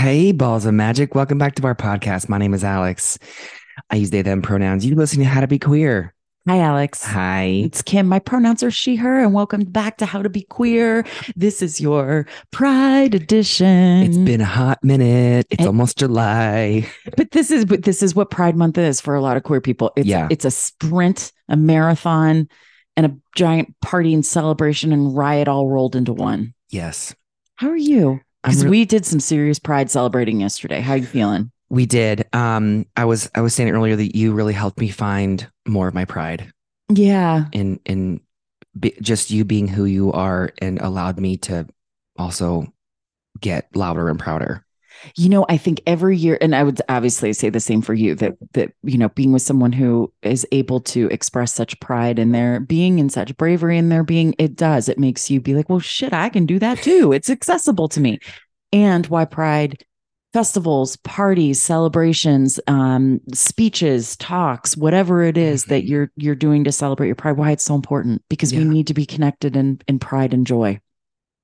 Hey, balls of magic. Welcome back to our podcast. My name is Alex. I use they, them pronouns. You listening to How to Be Queer. Hi, Alex. Hi. It's Kim. My pronouns are she, her, and welcome back to How to Be Queer. This is your Pride edition. It's been a hot minute. It's And- almost July. but this is but this is what Pride Month is for a lot of queer people. It's Yeah. it's a sprint, a marathon, and a giant party and celebration and riot all rolled into one. Yes. How are you? Because re- we did some serious Pride celebrating yesterday. How you feeling? we did. Um, I was I was saying earlier that you really helped me find more of my pride Yeah. in in be, just you being who you are and allowed me to also get louder and prouder. You know, I think every year, and I would obviously say the same for you that that you know, being with someone who is able to express such pride in their being and such bravery in their being, it does. It makes you be like, well, shit, I can do that too. It's accessible to me. And why pride festivals, parties, celebrations, um, speeches, talks, whatever it is that Mhm. you're you're doing to celebrate your pride, why it's so important because we need to be connected in in pride and joy.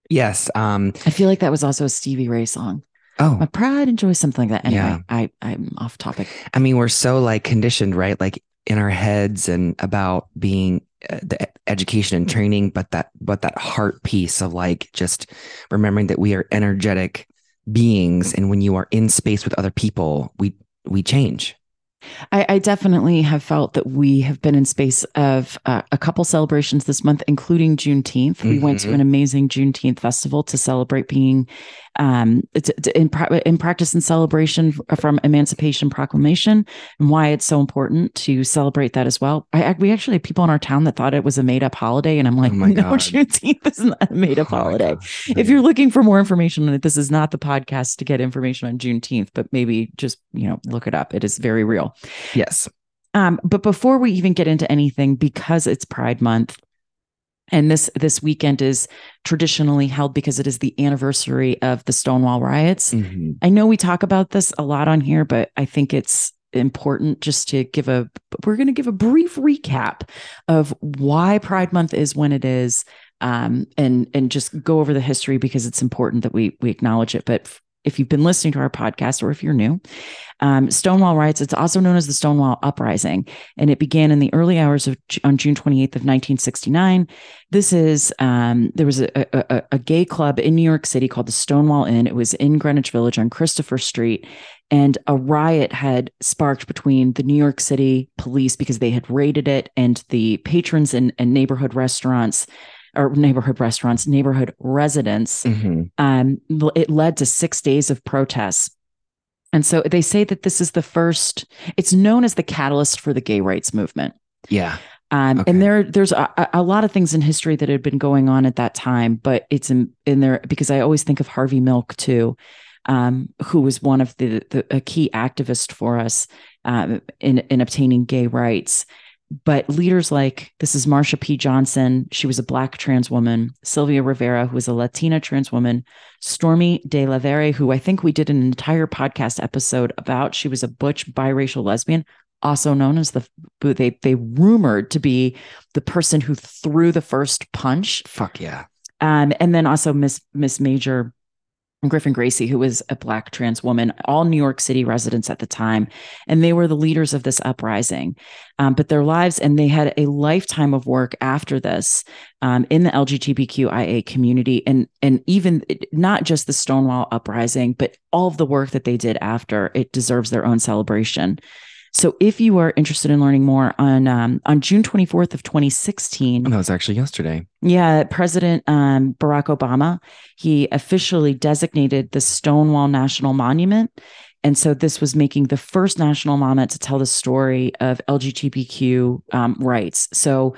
Yes. Um. I feel like that was also a Stevie Ray song. Oh, My pride enjoys something like that. Anyway, Yeah. I I'm off topic. I mean, we're so like conditioned, right? Like in our heads and about being uh, the education and training, but that, but that heart piece of like just remembering that we are energetic beings. And when you are in space with other people, we, we change. I, I definitely have felt that we have been in space of uh, a couple celebrations this month, including Juneteenth. We went to Mhm. an amazing Juneteenth festival to celebrate being um, t- t- in, pra- in practice and celebration from Emancipation Proclamation and why it's so important to celebrate that as well. I, we actually had people in our town that thought it was a made up holiday, and I'm like, Oh my no, God. Juneteenth is not a made up Oh holiday. If you're looking for more information on it, this is not the podcast to get information on Juneteenth, but maybe just you know look it up. It is very real. yes. Um, but before we even get into anything, because it's Pride Month, and this this weekend is traditionally held because it is the anniversary of the Stonewall riots. Mhm. I know we talk about this a lot on here, but I think it's important just to give a we're going to give a brief recap of why Pride Month is when it is um and and just go over the history because it's important that we we acknowledge it but if you've been listening to our podcast or if you're new um, Stonewall riots it's also known as the Stonewall uprising. And it began in the early hours of on June 28th of 1969 this is um, there was a, a, a, gay club in New York City called the Stonewall Inn. It was in Greenwich Village on Christopher Street, and a riot had sparked between the New York City police because they had raided it and the patrons and, and neighborhood restaurants or neighborhood restaurants, neighborhood residents. Mhm. Um, it led to six days of protests. And so they say that this is the first, it's known as the catalyst for the gay rights movement. Yeah. Um, Okay. And there, there's a, a- a lot of things in history that had been going on at that time, but it's in, in there because I always think of Harvey Milk too, um, who was one of the, the a key activist for us um, in in obtaining gay rights. But leaders like this is Marsha P. Johnson. She was a black trans woman. Sylvia Rivera, who was a Latina trans woman. Stormé DeLarverie, who I think we did an entire podcast episode about. She was a butch biracial lesbian also known as the they they rumored to be the person who threw the first punch Fuck yeah. um and then also miss miss major Griffin-Gracy who was a black trans woman all new york city residents at the time and they were the leaders of this uprising. Um, but their lives and they had a lifetime of work after this um, in the lgbtqia community and and even not just the stonewall uprising but all of the work that they did after it deserves their own celebration so if you are interested in learning more on um, on June 24th of 2016, That was actually yesterday. yeah, President um, Barack Obama, he officially designated the Stonewall National Monument. And so this was making the first national monument to tell the story of LGBTQ um, rights. So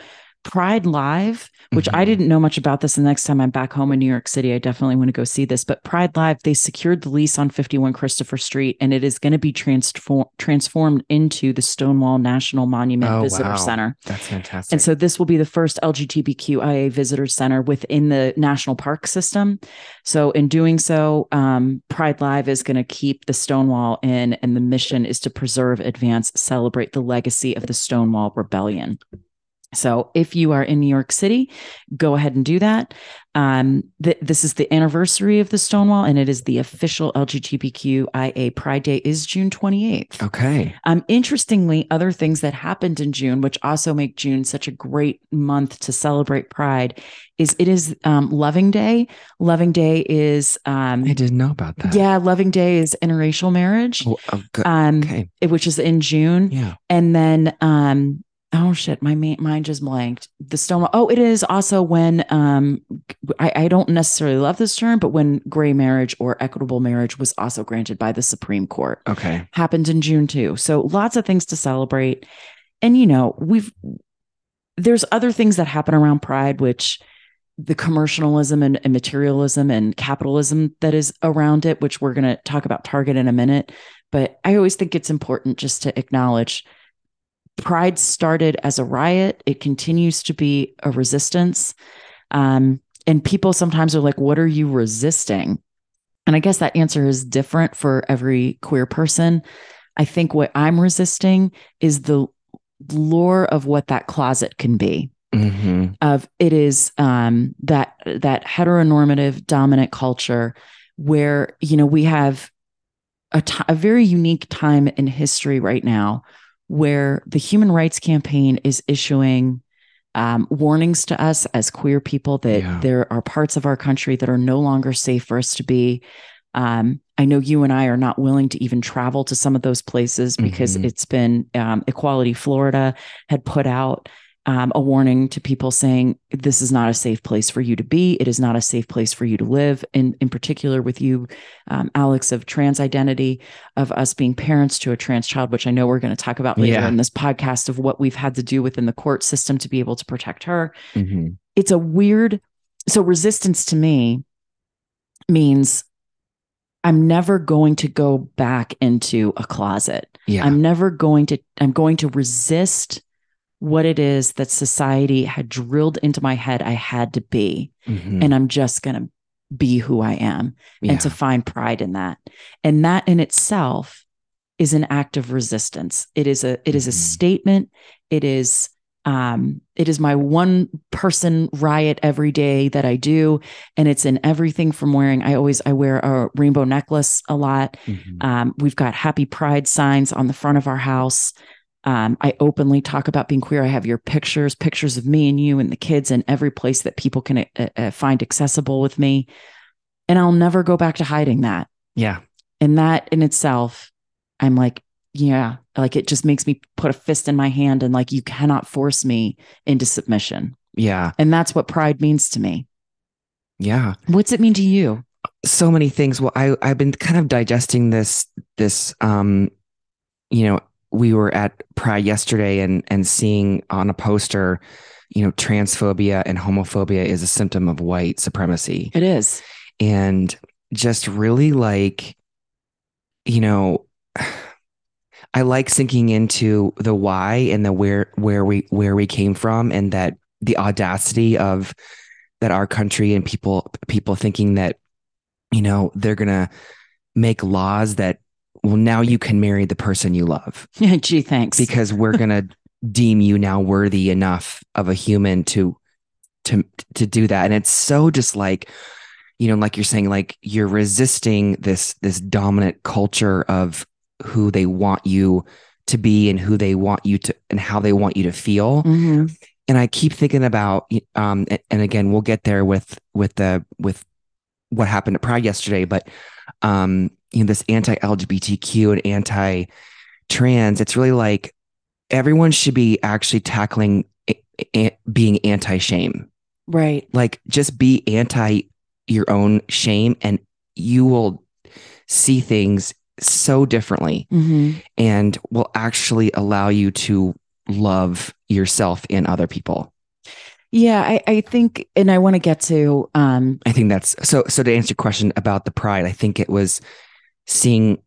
Pride Live, which I Mhm. didn't know much about this. The next time I'm back home in New York City, I definitely want to go see this. But Pride Live, they secured the lease on 51 Christopher Street, and it is going to be transform- transformed into the Stonewall National Monument Oh, Visitor wow. Center. That's fantastic. And so this will be the first LGBTQIA visitor center within the national park system. So in doing so, um, Pride Live is going to keep the Stonewall Inn, and the mission is to preserve, advance, celebrate the legacy of the Stonewall Rebellion. So if you are in New York City, go ahead and do that. Um, th- this is the anniversary of the Stonewall, and it is the official LGBTQIA Pride Day is June 28th. Okay. Um, interestingly, other things that happened in June, which also make June such a great month to celebrate Pride, is it is um, Loving Day. Loving Day is um, I didn't know about that. yeah, Loving Day is interracial marriage, Oh, oh, good. um, okay. it- which is in June, Yeah. and then um, oh shit, my mind just blanked. The Stonewall. Oh, it is also when um, I, I don't necessarily love this term, but when gray marriage or equitable marriage was also granted by the Supreme Court Okay. happened in June too. So lots of things to celebrate. And you know, we've there's other things that happen around Pride, which the commercialism and, and materialism and capitalism that is around it, which we're going to talk about Target in a minute. But I always think it's important just to acknowledge Pride started as a riot. It continues to be a resistance. Um, and people sometimes are like, what are you resisting? And I guess that answer is different for every queer person. I think what I'm resisting is the lure of what that closet can be hmm of it is um that that heteronormative dominant culture where you know we have a a very unique time in history right now where the human rights campaign is issuing um, warnings to us as queer people that Yeah. there are parts of our country that are no longer safe for us to be um, i know you and i are not willing to even travel to some of those places because Mhm. it's been um, equality florida had put out um, a warning to people saying this is not a safe place for you to be. It is not a safe place for you to live. In in particular, with you, um, Alex, of trans identity, of us being parents to a trans child, which I know we're going to talk about later Yeah. in this podcast of what we've had to do within the court system to be able to protect her. hmm It's a weird. So resistance to me means I'm never going to go back into a closet. Yeah. I'm never going to, I'm going to resist what it is that society had drilled into my head I had to be. Mhm. And I'm just going to be who I am yeah. and to find pride in that. And that in itself is an act of resistance. It is a, it is a Mhm. statement. It is, um, it is my one person riot every day that I do. And it's in everything from wearing, I always, I wear a rainbow necklace a lot. Mhm. Um, we've got happy pride signs on the front of our house. Um, I openly talk about being queer. I have your pictures, pictures of me and you and the kids and every place that people can uh, uh, find accessible with me. And I'll never go back to hiding that. yeah. And that in itself, I'm like, yeah, like it just makes me put a fist in my hand and like, you cannot force me into submission. Yeah. And that's what pride means to me. Yeah. What's it mean to you? so many things. Well, I I've been kind of digesting this this um you know, we were at Pride yesterday and and seeing on a poster, you know, transphobia and homophobia is a symptom of white supremacy. It is. And just really like you know, I like sinking into the why and the where where we where we came from and that the audacity of that our country and people people thinking that you know they're gonna make laws that well now you can marry the person you love Gee, thanks. because we're gonna deem you now worthy enough of a human to to to do that and it's so just like you know like you're saying like you're resisting this this dominant culture of who they want you to be and who they want you to and how they want you to feel Mhm. and I keep thinking about um and again we'll get there with with the with what happened at Pride yesterday, but um you know this anti-LGBTQ and anti-trans, it's really like everyone should be actually tackling a- a- being anti-shame. Right. Like just be anti your own shame and you will see things so differently hmm and will actually allow you to love yourself and other people. Yeah, I, I think, and I want to get to, um, I think that's so. So to answer your question about the pride, I think it was seeing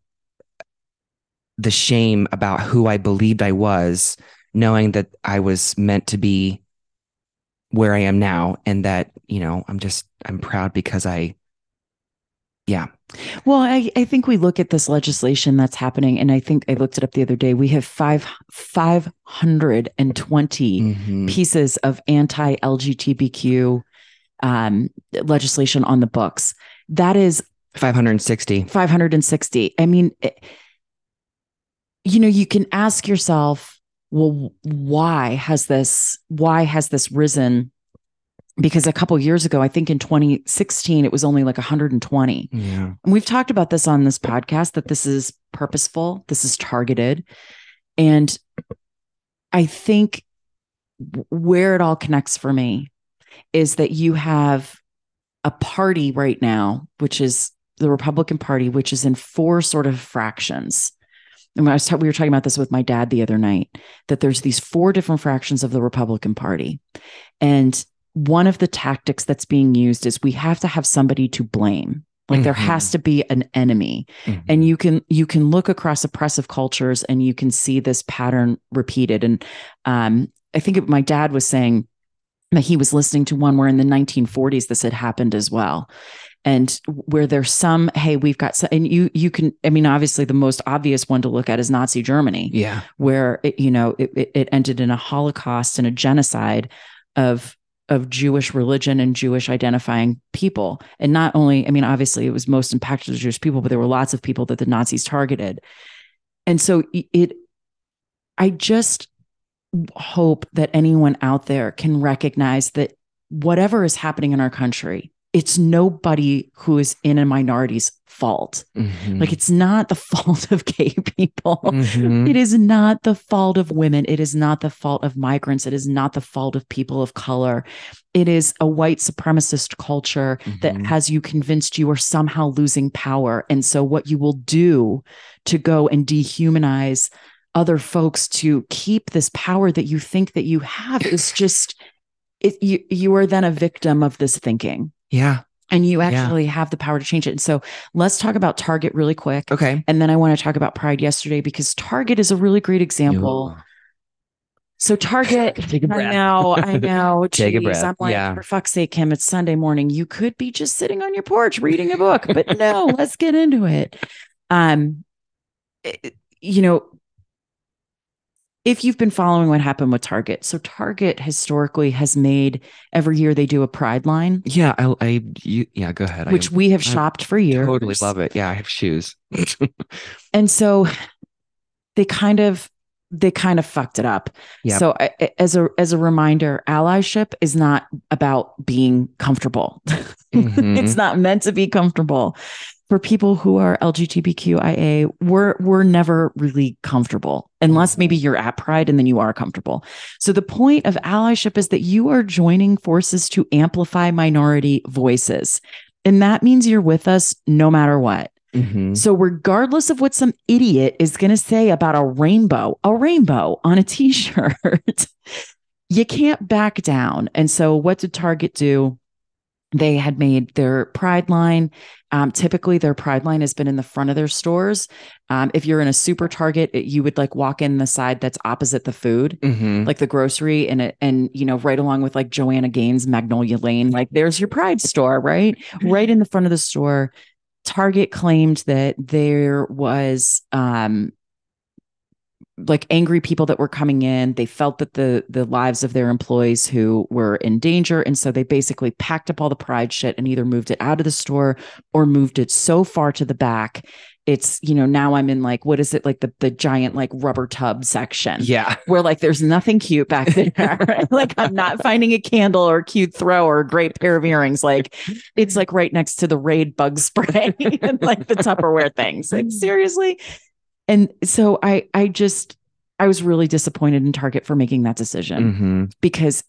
the shame about who I believed I was, knowing that I was meant to be where I am now, and that you know I'm just I'm proud because I Yeah. Well, I, I think we look at this legislation that's happening, and I think I looked it up the other day. We have five five hundred and twenty Mhm. pieces of anti LGBTQ um, legislation on the books. That is 560. 560. I mean, it- you know, you can ask yourself, well, why has this, why has this risen? Because a couple years ago, I think in 2016, it was only like 120. Yeah. And we've talked about this on this podcast that this is purposeful, this is targeted. And I think where it all connects for me is that you have a party right now, which is the Republican Party, which is in four sort of fractions. And when I was ta- we were talking about this with my dad the other night, that there's these four different fractions of the Republican Party. And one of the tactics that's being used is we have to have somebody to blame. Like there Mhm. has to be an enemy Mhm. and you can you can look across oppressive cultures and you can see this pattern repeated and um, i think it, my dad was saying that he was listening to one where in the 1940s this had happened as well and where there's some hey we've got some, and you you can i mean obviously the most obvious one to look at is nazi germany yeah. where it, you know it, it, ended in a holocaust and a genocide of of Jewish religion and Jewish identifying people. And not only, I mean, obviously it was most impactful to Jewish people, but there were lots of people that the Nazis targeted. And so it I just hope that anyone out there can recognize that whatever is happening in our country, it's nobody who is in a minority's fault. Mhm. Like it's not the fault of gay people. Mhm. It is not the fault of women. It is not the fault of migrants. It is not the fault of people of color. It is a white supremacist culture that Mhm. has you convinced you are somehow losing power. And so, what you will do to go and dehumanize other folks to keep this power that you think that you have is just, it, you, you are then a victim of this thinking. Yeah. And you actually have the power to change it. And so let's talk about Target really quick. Okay. And then I want to talk about Pride yesterday because Target is a really great example. So Target, Take a I breath. know, I know. Take a breath. I'm like, Yeah. for fuck's sake, Kim, it's Sunday morning. You could be just sitting on your porch reading a book, but no, let's get into it. Um, it- you know, if you've been following what happened with Target, so Target historically has made every year they do a Pride line, Yeah. I, I, you, yeah, go ahead. which I we have I shopped for years. totally love it. Yeah. I have shoes. and so they kind of they kind of fucked it up Yep. so as a as a reminder allyship is not about being comfortable Mhm. it's not meant to be comfortable for people who are lgbtqia we're we're never really comfortable unless maybe you're at pride and then you are comfortable so the point of allyship is that you are joining forces to amplify minority voices and that means you're with us no matter what Mhm. so, regardless of what some idiot is going to say about a rainbow, a rainbow on a t shirt, you can't back down. And so, what did Target do? They had made their Pride line. Um, typically, their Pride line has been in the front of their stores. Um, if you're in a super Target, it- you would like walk in the side that's opposite the food Mhm. like the grocery and it and you know right along with like Joanna Gaines Magnolia Lane like there's your pride store right right in the front of the store Target claimed that there was um like angry people that were coming in they felt that the the lives of their employees who were in danger and so they basically packed up all the pride shit and either moved it out of the store or moved it so far to the back it's you know now i'm in like what is it like the the giant like rubber tub section Yeah. where like there's nothing cute back there. right? Like I'm not finding a candle or a cute throw or a great pair of earrings. Like it's like right next to the Raid bug spray and like the Tupperware things. Like mm. seriously. And so I I just I was really disappointed in Target for making that decision Mhm. because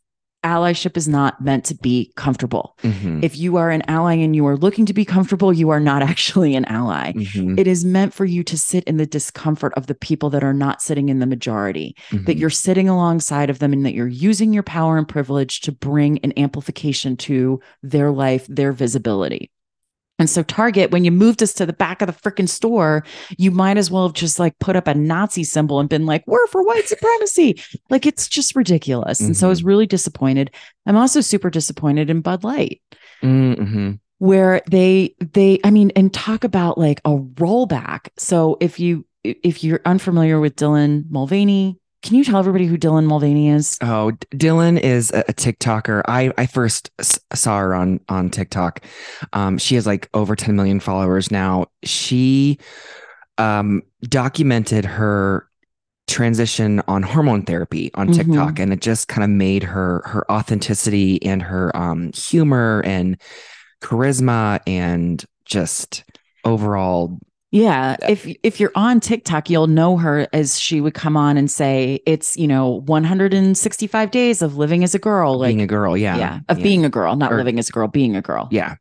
allyship is not meant to be comfortable. Mhm. If you are an ally and you are looking to be comfortable, you are not actually an ally. Mhm. It is meant for you to sit in the discomfort of the people that are not sitting in the majority that Mhm. you're sitting alongside of them and that you're using your power and privilege to bring an amplification to their life, their visibility. And so, Target, when you moved us to the back of the freaking store, you might as well have just like put up a Nazi symbol and been like, we're for white supremacy. like, it's just ridiculous. And so, I was really disappointed. I'm also super disappointed in Bud Light. Mhm. where they they I mean and talk about like a rollback. So if you if you're unfamiliar with Dylan Mulvaney, can you tell everybody who Dylan Mulvaney is? Oh, Dylan is a, a TikToker. I I first s- saw her on on TikTok. Um, she has like over 10 million followers now. She um documented her transition on hormone therapy on Mhm. TikTok and it just kind of made her her authenticity and her um humor and charisma and just overall Yeah, if if you're on TikTok, you'll know her as she would come on and say it's, you know, 165 days of living as a girl, like being a girl. Yeah. yeah, of Yeah. being a girl, not Or- living as a girl, being a girl. Yeah.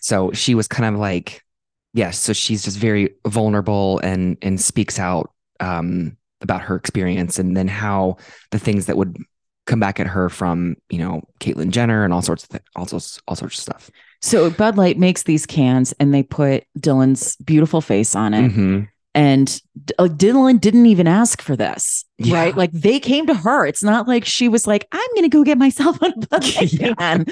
So she was kind of like, yes. so she's just very vulnerable and and speaks out um, about her experience and then how the things that would come back at her from you know Caitlyn Jenner and all sorts of th- all sorts all sorts of stuff. So Bud Light makes these cans and they put Dylan's beautiful face on it. Mhm. And uh, Dylan didn't even ask for this, Yeah. right? Like they came to her. It's not like she was like, "I'm going to go get myself a Bud Light Yeah. can."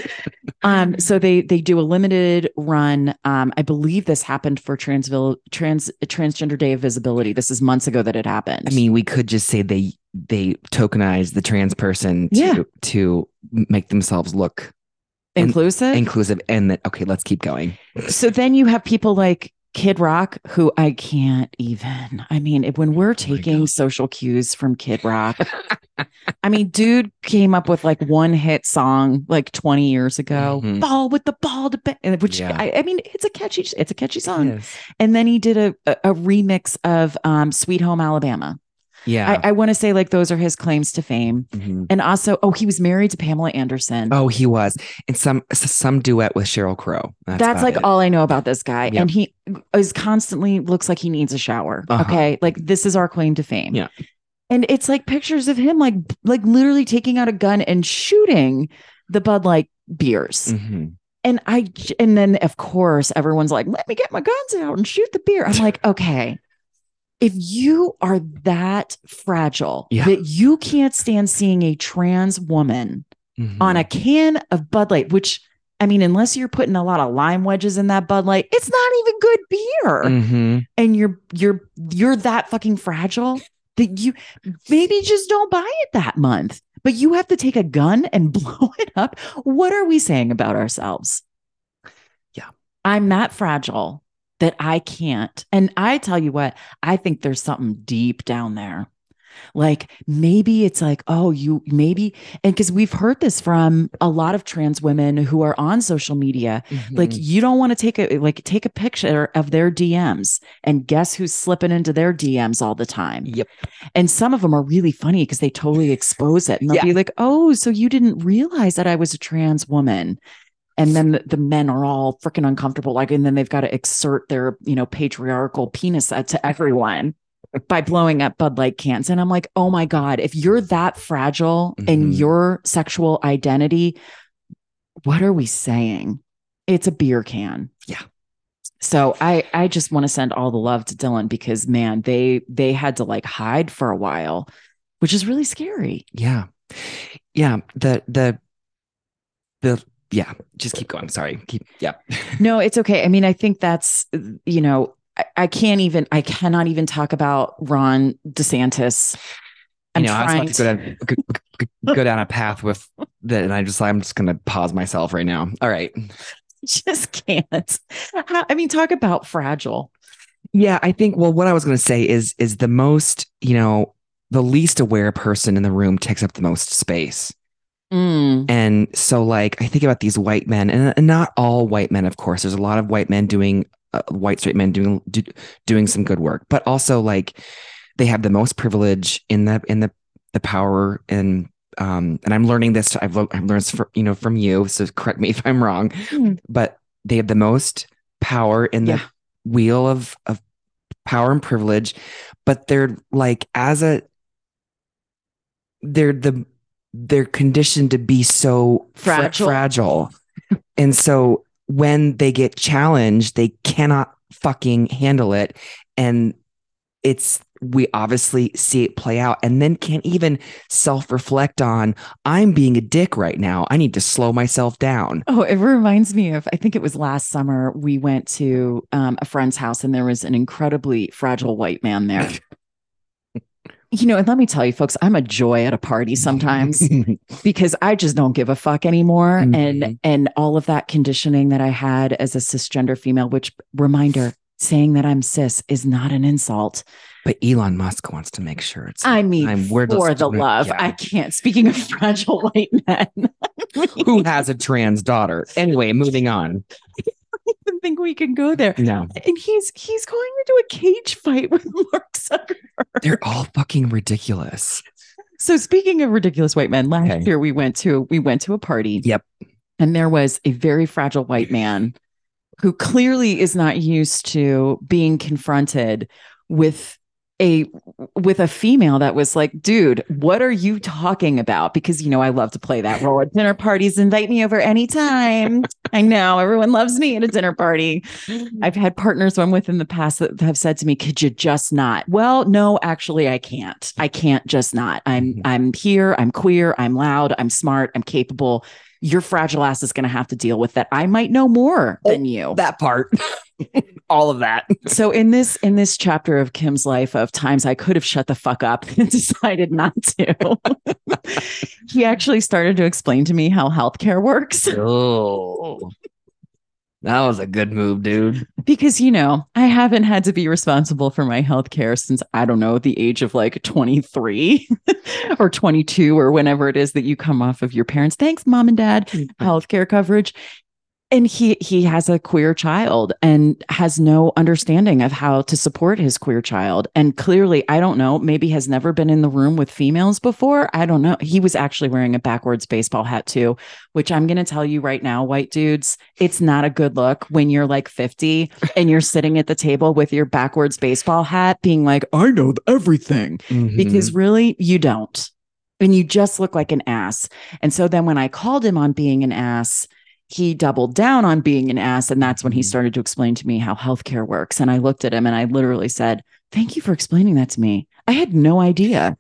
Um, so they they do a limited run. Um, I believe this happened for Transville Trans Transgender Day of Visibility. This is months ago that it happened. I mean, we could just say they they tokenize the trans person to Yeah. to make themselves look inclusive. inclusive and that okay, let's keep going. so then you have people like Kid Rock, who I can't even. I mean, when we're taking God. social cues from Kid Rock, I mean, dude came up with like one hit song like 20 years ago, Mhm. "Bawitdaba da bang," which Yeah. I, I mean, it's a catchy, it's a catchy song. And then he did a a, a remix of um, "Sweet Home Alabama." Yeah. I, I want to say like those are his claims to fame. Mhm. And also, oh, he was married to Pamela Anderson. Oh, he was in some some duet with Sheryl Crow. That's, That's like it. all I know about this guy. And he is constantly looks like he needs a shower. Uh-huh. Okay. Like this is our claim to fame. Yeah. And it's like pictures of him like like literally taking out a gun and shooting the Bud Light beers. Mhm. And I and then of course everyone's like, let me get my guns out and shoot the beer. I'm like, okay. If you are that fragile Yeah. that you can't stand seeing a trans woman Mhm. on a can of Bud Light, which I mean, unless you're putting a lot of lime wedges in that Bud Light, it's not even good beer. Mhm. And you're you're you're that fucking fragile that you maybe just don't buy it that month. But you have to take a gun and blow it up. What are we saying about ourselves? Yeah. I'm that fragile that I can't. And I tell you what, I think there's something deep down there. Like maybe it's like, oh, you maybe, and because we've heard this from a lot of trans women who are on social media, like Mhm. you don't want to take a like take a picture of their DMs and guess who's slipping into their DMs all the time. Yep. And some of them are really funny because they totally expose it. And they'll Yeah. be like, oh, so you didn't realize that I was a trans woman. And then the, the men are all freaking uncomfortable. Like, and then they've got to exert their, you know, patriarchal penis to everyone by blowing up Bud Light cans. And I'm like, oh my God, if you're that fragile in Mhm. your sexual identity, what are we saying? It's a beer can. Yeah. So I I just want to send all the love to Dylan because man, they they had to like hide for a while, which is really scary. Yeah. Yeah. The the the yeah. Just keep going. Sorry. Keep yeah. No, it's okay. I mean, I think that's you know, I, I can't even I cannot even talk about Ron DeSantis. I'm you know, I was about to go down, go, down a path with that, and I just I'm just gonna pause myself right now. All right. just can't. I mean, talk about fragile. Yeah, I think well what I was going to say is is the most, you know, the least aware person in the room takes up the most space. Mm, And so like I think about these white men and, and not all white men of course. There's a lot of white men doing uh, white straight men doing do, doing some good work, but also like they have the most privilege in the in the the power and um and I'm learning this I've, I've learned this for, you know from you so correct me if I'm wrong Mm. but they have the most power in the Yeah. wheel of of power and privilege but they're like as a they're the they're conditioned to be so fra- Fragile. fragile and so when they get challenged they cannot fucking handle it and it's we obviously see it play out and then can't even self-reflect on I'm being a dick right now. I need to slow myself down. Oh, it reminds me of I think it was last summer we went to um, a friend's house and there was an incredibly fragile white man there. you know, and let me tell you, folks, I'm a joy at a party sometimes because I just don't give a fuck anymore. Mhm. And and all of that conditioning that I had as a cisgender female, which reminder, saying that I'm cis is not an insult. but Elon Musk wants to make sure it's I mean, I'm- we're for the love. yeah. I can't. Speaking of fragile white men, who has a trans daughter. Anyway, moving on. Think we can go there. No, And he's he's going into a cage fight with Mark Zuckerberg. they're all fucking ridiculous. So speaking of ridiculous white men, last Okay. year we went to we went to a party. Yep. And there was a very fragile white man who clearly is not used to being confronted with a with a female that was like, dude, what are you talking about? Because you know, I love to play that role at dinner parties. Invite me over anytime. I know everyone loves me at a dinner party. I've had partners I'm with in the past that have said to me, "Could you just not?" Well, no, actually, I can't. I can't just not. I'm Mhm. I'm here. I'm queer. I'm loud. I'm smart. I'm capable. Your fragile ass is going to have to deal with that. I might know more Oh, than you. that part. all of that. so in this in this chapter of Kim's life of times I could have shut the fuck up and decided not to, he actually started to explain to me how healthcare works. Oh. That was a good move, dude. because you know i haven't had to be responsible for my health care since i don't know the age of like 23 or 22 or whenever it is that you come off of your parents thanks mom and dad health care coverage and he he has a queer child and has no understanding of how to support his queer child. And clearly i don't know maybe has never been in the room with females before. I don't know. He was actually wearing a backwards baseball hat too which i'm going to tell you right now white dudes it's not a good look when you're like 50 and you're sitting at the table with your backwards baseball hat being like i know everything. Mm-hmm. because really you don't. And you just look like an ass. And so then when i called him on being an ass he doubled down on being an ass and that's when he Mhm. started to explain to me how healthcare works and i looked at him and i literally said thank you for explaining that to me i had no idea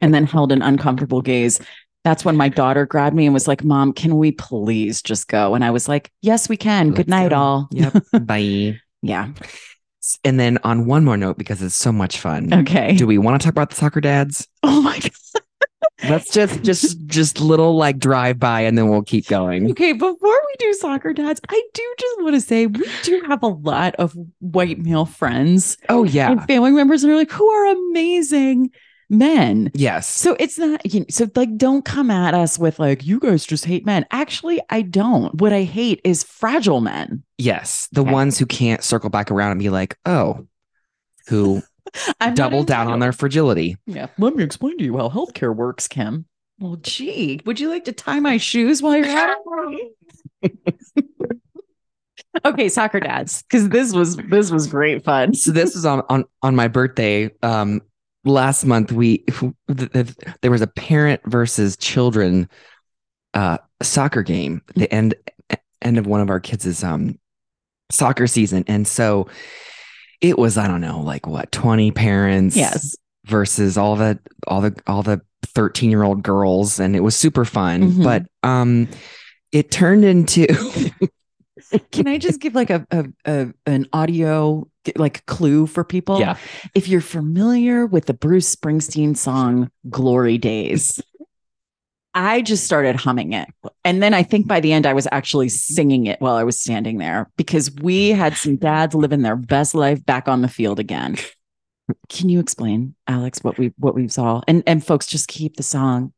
and then held an uncomfortable gaze that's when my daughter grabbed me and was like mom can we please just go and i was like yes we can Let's good night go. all Yep. Bye. yeah And then on one more note, because it's so much fun. okay Do we want to talk about the soccer dads? oh my god Let's just just just little like drive by and then we'll keep going. Okay, before we do soccer dads, I do just want to say we do have a lot of white male friends Oh yeah. and family members, and are like who are amazing men. Yes. So it's not you know, so like don't come at us with like you guys just hate men. Actually, I don't. What I hate is fragile men. Yes. The Okay. ones who can't circle back around and be like, oh, who I'm double down on their fragility. Yeah. Let me explain to you how healthcare works, Kim. Well, gee, would you like to tie my shoes while you're at it? okay, soccer dads, because this was this was great fun. So this was on on on my birthday. Um, last month we th- th- there was a parent versus children uh soccer game at the end end of one of our kids' um soccer season, and so it was I don't know like what twenty parents Yes. versus all the all the all the 13 year old girls and it was super fun Mhm. but um it turned into Can I just give like a, a, a an audio like clue for people? yeah If you're familiar with the Bruce Springsteen song Glory Days, I just started humming it. And then I think by the end I was actually singing it while I was standing there because we had some dads living their best life back on the field again. Can you explain, Alex, what we what we saw? And and folks just keep the song.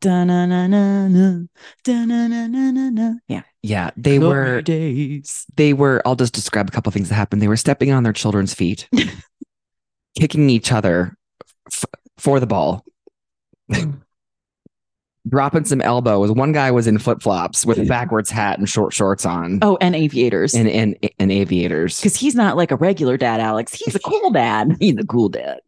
Yeah. yeah they Glory were days. they were i'll just describe a couple things that happened they were stepping on their children's feet kicking each other f- for the ball dropping some elbows one guy was in flip-flops with a backwards hat and short shorts on Oh, and aviators. and and, and aviators because he's not like a regular dad, Alex. He's a cool dad. he's a cool dad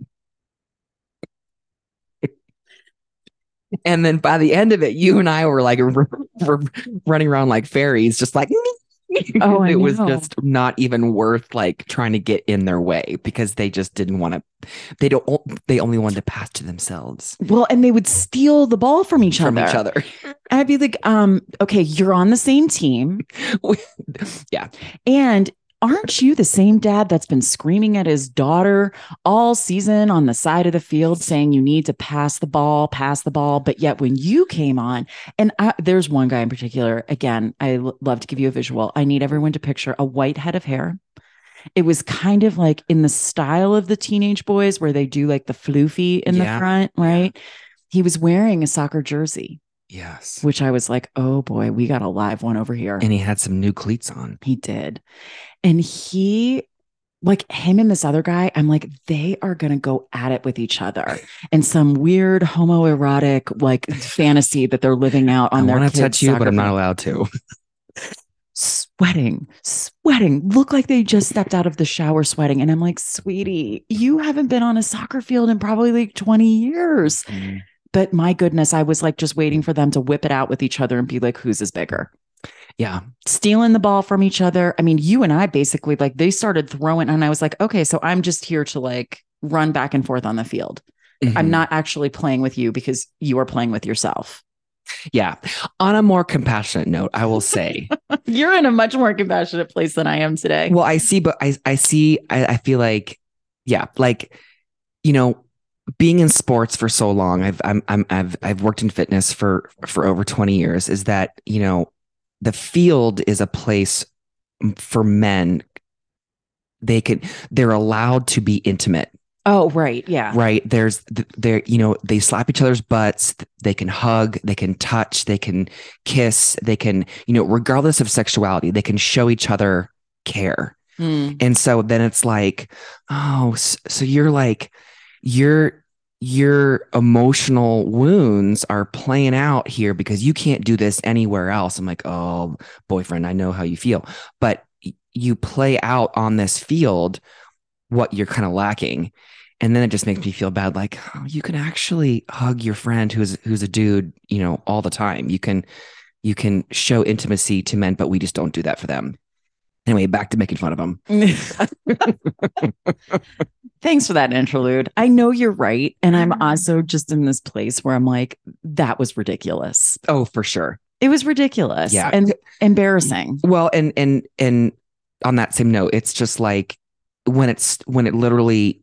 and then by the end of it you and i were like r- r- running around like fairies just like mm-hmm. Oh, it was just not even worth like trying to get in their way because they just didn't want to. They don't. They only wanted to pass to themselves Well, and they would steal the ball from each from other. each other. I'd be like, um, okay, you're on the same team. yeah, And aren't you the same dad that's been screaming at his daughter all season on the side of the field saying you need to pass the ball, pass the ball? But yet when you came on, and I, there's one guy in particular, again, I l- love to give you a visual. I need everyone to picture a white head of hair. It was kind of like in the style of the teenage boys where they do like the floofy in Yeah. the front, right? He was wearing a soccer jersey, yes. which I was like, oh boy, we got a live one over here. And he had some new cleats on. He did. And he, like him and this other guy, I'm like, they are going to go at it with each other and some weird homoerotic like fantasy that they're living out on I their I want to touch you, but I'm not allowed to. Sweating, sweating, look like they just stepped out of the shower sweating. And I'm like, sweetie, you haven't been on a soccer field in probably like 20 years. Mm. But my goodness, I was like just waiting for them to whip it out with each other and be like, whose is bigger? Yeah, stealing the ball from each other. I mean, you and I basically like they started throwing, and I was like, okay, so I'm just here to like run back and forth on the field. I'm Mhm. not actually playing with you because you are playing with yourself. Yeah. On a more compassionate note, I will say. You're in a much more compassionate place than I am today. well, I see, but I I see. I, I feel like, yeah, like you know, being in sports for so long. I've I'm, I'm I've I've worked in fitness for for over twenty years. Is that you know, the field is a place for men. They can they're allowed to be intimate Oh, right. Yeah. right there's th- there you know they slap each other's butts they can hug they can touch they can kiss they can you know regardless of sexuality they can show each other care Mm. and so then it's like oh so you're like your your emotional wounds are playing out here because you can't do this anywhere else. I'm like oh boyfriend i know how you feel. But you play out on this field what you're kind of lacking. And then it just makes me feel bad like oh, you can actually hug your friend who's who's a dude you know all the time. You can you can show intimacy to men but we just don't do that for them anyway back to making fun of them Thanks for that interlude. I know you're right. And I'm also just in this place where I'm like, that was ridiculous. oh for sure It was ridiculous Yeah. and embarrassing. well and and and on that same note it's just like when it's when it literally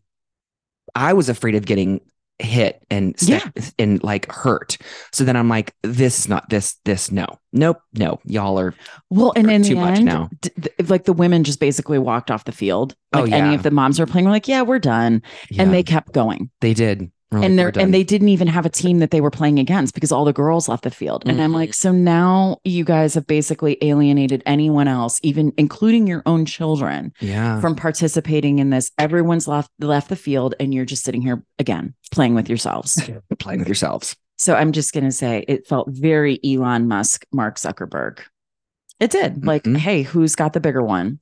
i was afraid of getting hit and step, and like hurt so then i'm like this is not this this no nope no y'all are Well, and in too the much end, now. d- th- like the women just basically walked off the field. Oh, Like any of the moms are playing, were like, yeah, we're done. yeah, And they kept going. they did We're like, and they're and they didn't even have a team that they were playing against because all the girls left the field. And I'm Mhm. like, so now you guys have basically alienated anyone else, even including your own children, yeah from participating in this. Everyone's left left the field, and you're just sitting here again playing with yourselves. playing with yourselves So I'm just going to say it felt very Elon Musk, Mark Zuckerberg. It did. Like, Mhm. hey, who's got the bigger one?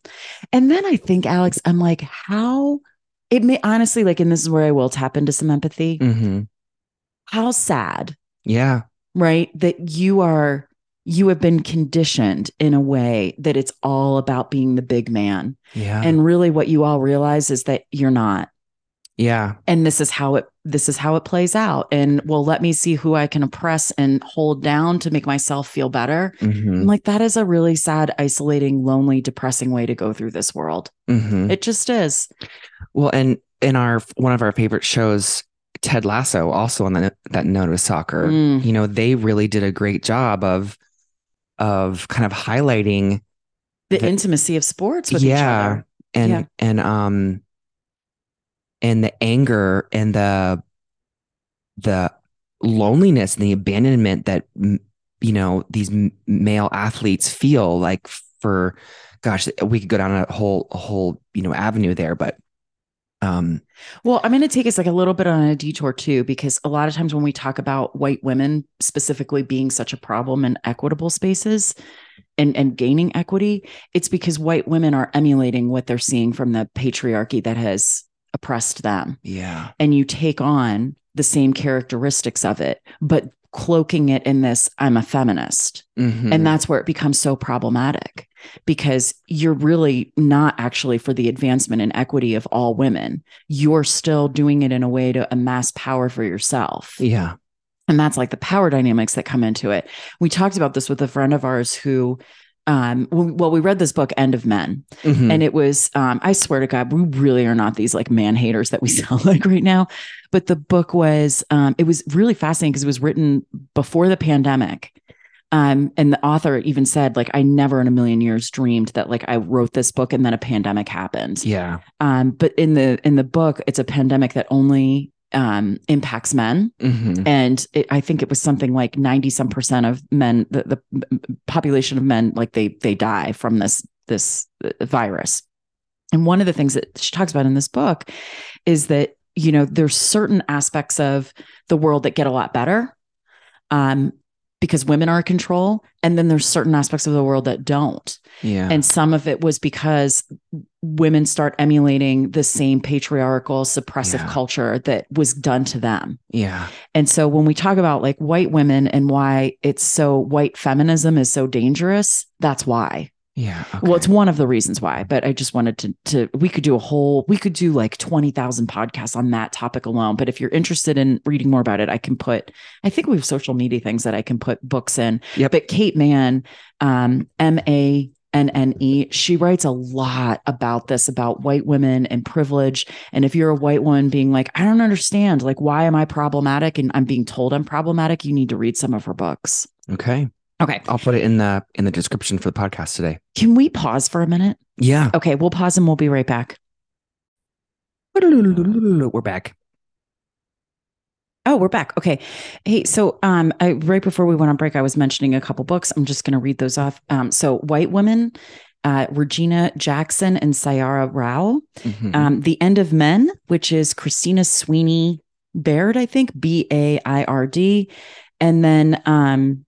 And then I think, Alex, I'm like, how it may honestly, like, and this is where I will tap into some empathy. hmm How sad, yeah right? That you are, you have been conditioned in a way that it's all about being the big man. yeah And really what you all realize is that you're not. Yeah. And this is how it this is how it plays out. And well let me see who i can oppress and hold down to make myself feel better. Hmm I'm like that is a really sad isolating lonely depressing way to go through this world. Hmm it just is. Well, and in our one of our favorite shows, Ted Lasso, also on that that note of soccer, Mm. you know, they really did a great job of of kind of highlighting the, The- intimacy of sports with each Yeah. other. And Yeah. and um and the anger and the the loneliness and the abandonment that you know these male athletes feel like for gosh we could go down a whole a whole you know avenue there but um well i'm going to take us like a little bit on a detour too because a lot of times when we talk about white women specifically being such a problem in equitable spaces and and gaining equity it's because white women are emulating what they're seeing from the patriarchy that has oppressed them yeah and you take on the same characteristics of it, but cloaking it in this I'm a feminist. Mhm. And that's where it becomes so problematic because you're really not actually for the advancement and equity of all women. You're still doing it in a way to amass power for yourself. yeah. And that's like the power dynamics that come into it. We talked about this with a friend of ours who, um, well, we read this book, End of Men, Mhm. and it was, um, I swear to God, we really are not these like man haters that we sound like right now. But the book was, um, it was really fascinating because it was written before the pandemic. Um, and the author even said, like, I never in a million years dreamed that like I wrote this book and then a pandemic happened. yeah. Um, but in the in the book, it's a pandemic that only um impacts men. Mhm. and it, i think it was something like 90 some percent of men the, the population of men like they they die from this this uh, virus. And one of the things that she talks about in this book is that you know there's certain aspects of the world that get a lot better. Um because women are in control and then there's certain aspects of the world that don't Yeah. and some of it was because women start emulating the same patriarchal suppressive Yeah. culture that was done to them yeah. and so when we talk about like white women and why it's so white feminism is so dangerous, that's why. Yeah. Well, it's one of the reasons why, but I just wanted to to we could do a whole we could do like 20,000 podcasts on that topic alone, but if you're interested in reading more about it, I can put I think we have social media things that I can put books in. Yep. But Kate Manne um M A N N E, she writes a lot about this, about white women and privilege. And if you're a white woman being like, I don't understand, like, why am I problematic? And I'm being told I'm problematic, you need to read some of her books. okay. Okay. I'll put it in the in the description for the podcast today. Can we pause for a minute? Yeah. Okay, we'll pause and we'll be right back. We're back. Oh, we're back. Okay. Hey, so um I right before we went on break, I was mentioning a couple books. I'm just gonna read those off. Um, so White Women, uh, Regina Jackson and Saira Rao. Mhm. Um, The End of Men, which is Christina Sweeney Baird, I think, B A I R D. And then um,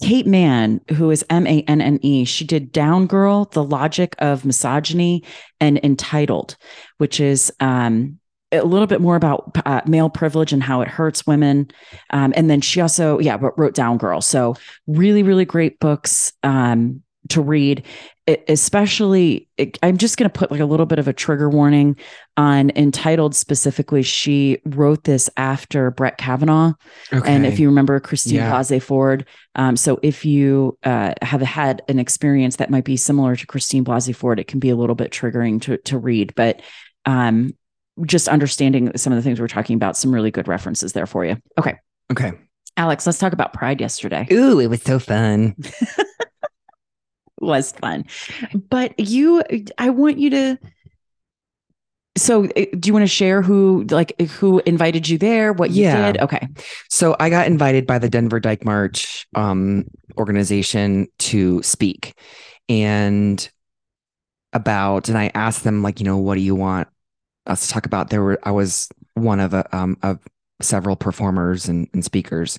Kate Manne, who is M A N N E, she did Down Girl, The Logic of Misogyny, and Entitled, which is um, a little bit more about uh, male privilege and how it hurts women. Um, and then she also, yeah, wrote, Down Girl. So really, really great books um, to read. It, especially, it, I'm just going to put like a little bit of a trigger warning on Entitled specifically. She wrote this after Brett Kavanaugh. okay. And if you remember Christine Yeah. Blasey Ford, um, so if you uh, have had an experience that might be similar to Christine Blasey Ford, it can be a little bit triggering to to read. But um, just understanding some of the things we're talking about, some really good references there for you. Okay, okay. Alex, let's talk about Pride yesterday. Ooh, it was so fun. was fun. But you, I want you to. So, uh, do you want to share who, like, who invited you there? What you Yeah. did? Okay. So I got invited by the Denver Dyke March um, organization to speak, and about, and I asked them like, you know, what do you want us to talk about? There were I was one of a, um, of several performers and, and speakers,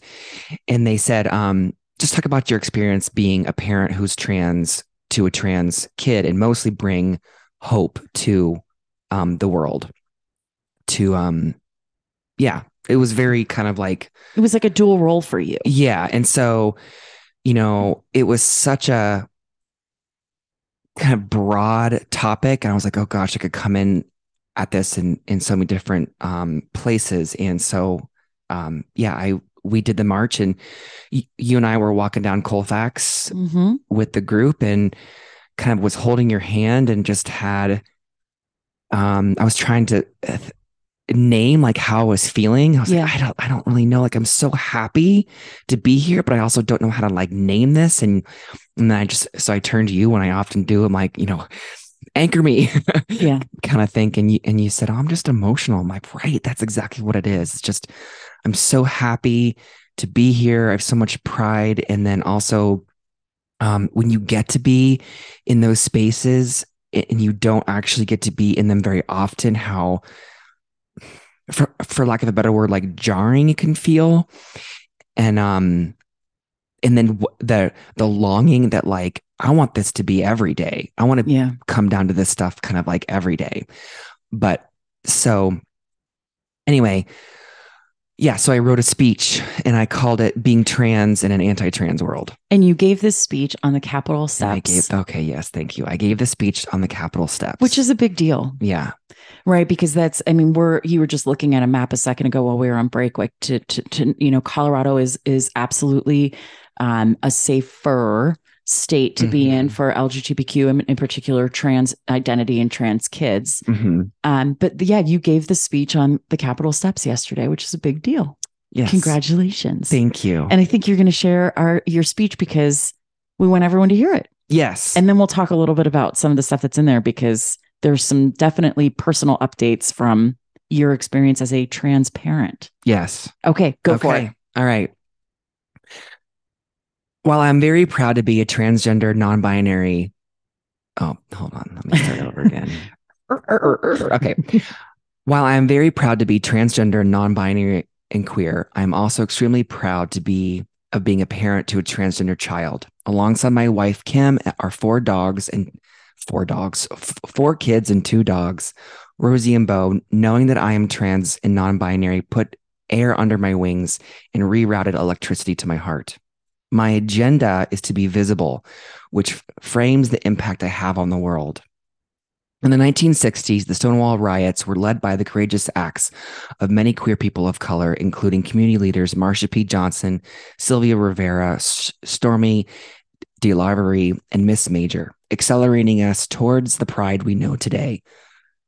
and they said, um, just talk about your experience being a parent who's trans to a trans kid, and mostly bring hope to um, the world. To um, yeah, it was very kind of like It was like a dual role for you. yeah. And so, you know, it was such a kind of broad topic. And I was like, oh gosh, I could come in at this in, in so many different um, places. And so, um, yeah, I, we did the march and y- you and I were walking down Colfax Mm-hmm. with the group and kind of was holding your hand and just had, um, I was trying to uh, name like how I was feeling. I was Yeah. like, I don't, I don't really know. Like, I'm so happy to be here, but I also don't know how to like name this. And, and then I just, so I turned to you and I often do. I'm like, you know, anchor me Yeah. kind of think. And you, and you said, oh, I'm just emotional. I'm like, right. That's exactly what it is. It's just, I'm so happy to be here. I have so much pride. And then also, um, when you get to be in those spaces and you don't actually get to be in them very often, how, for, for lack of a better word, like jarring it can feel. And, um, and then the, the longing that like, I want this to be every day. I want to Yeah. come down to this stuff kind of like every day. But so anyway, Yeah, so I wrote a speech and I called it "Being Trans in an Anti-Trans World." And you gave this speech on the Capitol steps. I gave, okay, yes, thank you. I gave the speech on the Capitol steps, which is a big deal. Yeah, right. Because that's, I mean, we're you were just looking at a map a second ago while we were on break. Like to to, to you know, Colorado is is absolutely um, a safer state to mm-hmm. be in mm-hmm. for LGBTQ and in particular trans identity and trans kids. Mm-hmm. Um, but yeah, you gave the speech on the Capitol steps yesterday, which is a big deal. Yes. Congratulations. Thank you. And I think you're going to share our your speech because we want everyone to hear it. Yes. And then we'll talk a little bit about some of the stuff that's in there because there's some definitely personal updates from your experience as a trans parent. Yes. Okay, go okay. for it. All right. While I'm very proud to be a transgender, non binary, oh, hold on. Let me start over again. okay. While I'm very proud to be transgender, non binary, and queer, I'm also extremely proud to be of being a parent to a transgender child. Alongside my wife, Kim, our four dogs and four dogs, f- four kids and two dogs, Rosie and Bo, knowing that I am trans and non binary, put air under my wings and rerouted electricity to my heart. My agenda is to be visible, which frames the impact I have on the world. In the 1960s, the Stonewall riots were led by the courageous acts of many queer people of color, including community leaders Marsha P. Johnson, Sylvia Rivera, Stormé DeLarverie, and Miss Major, accelerating us towards the pride we know today.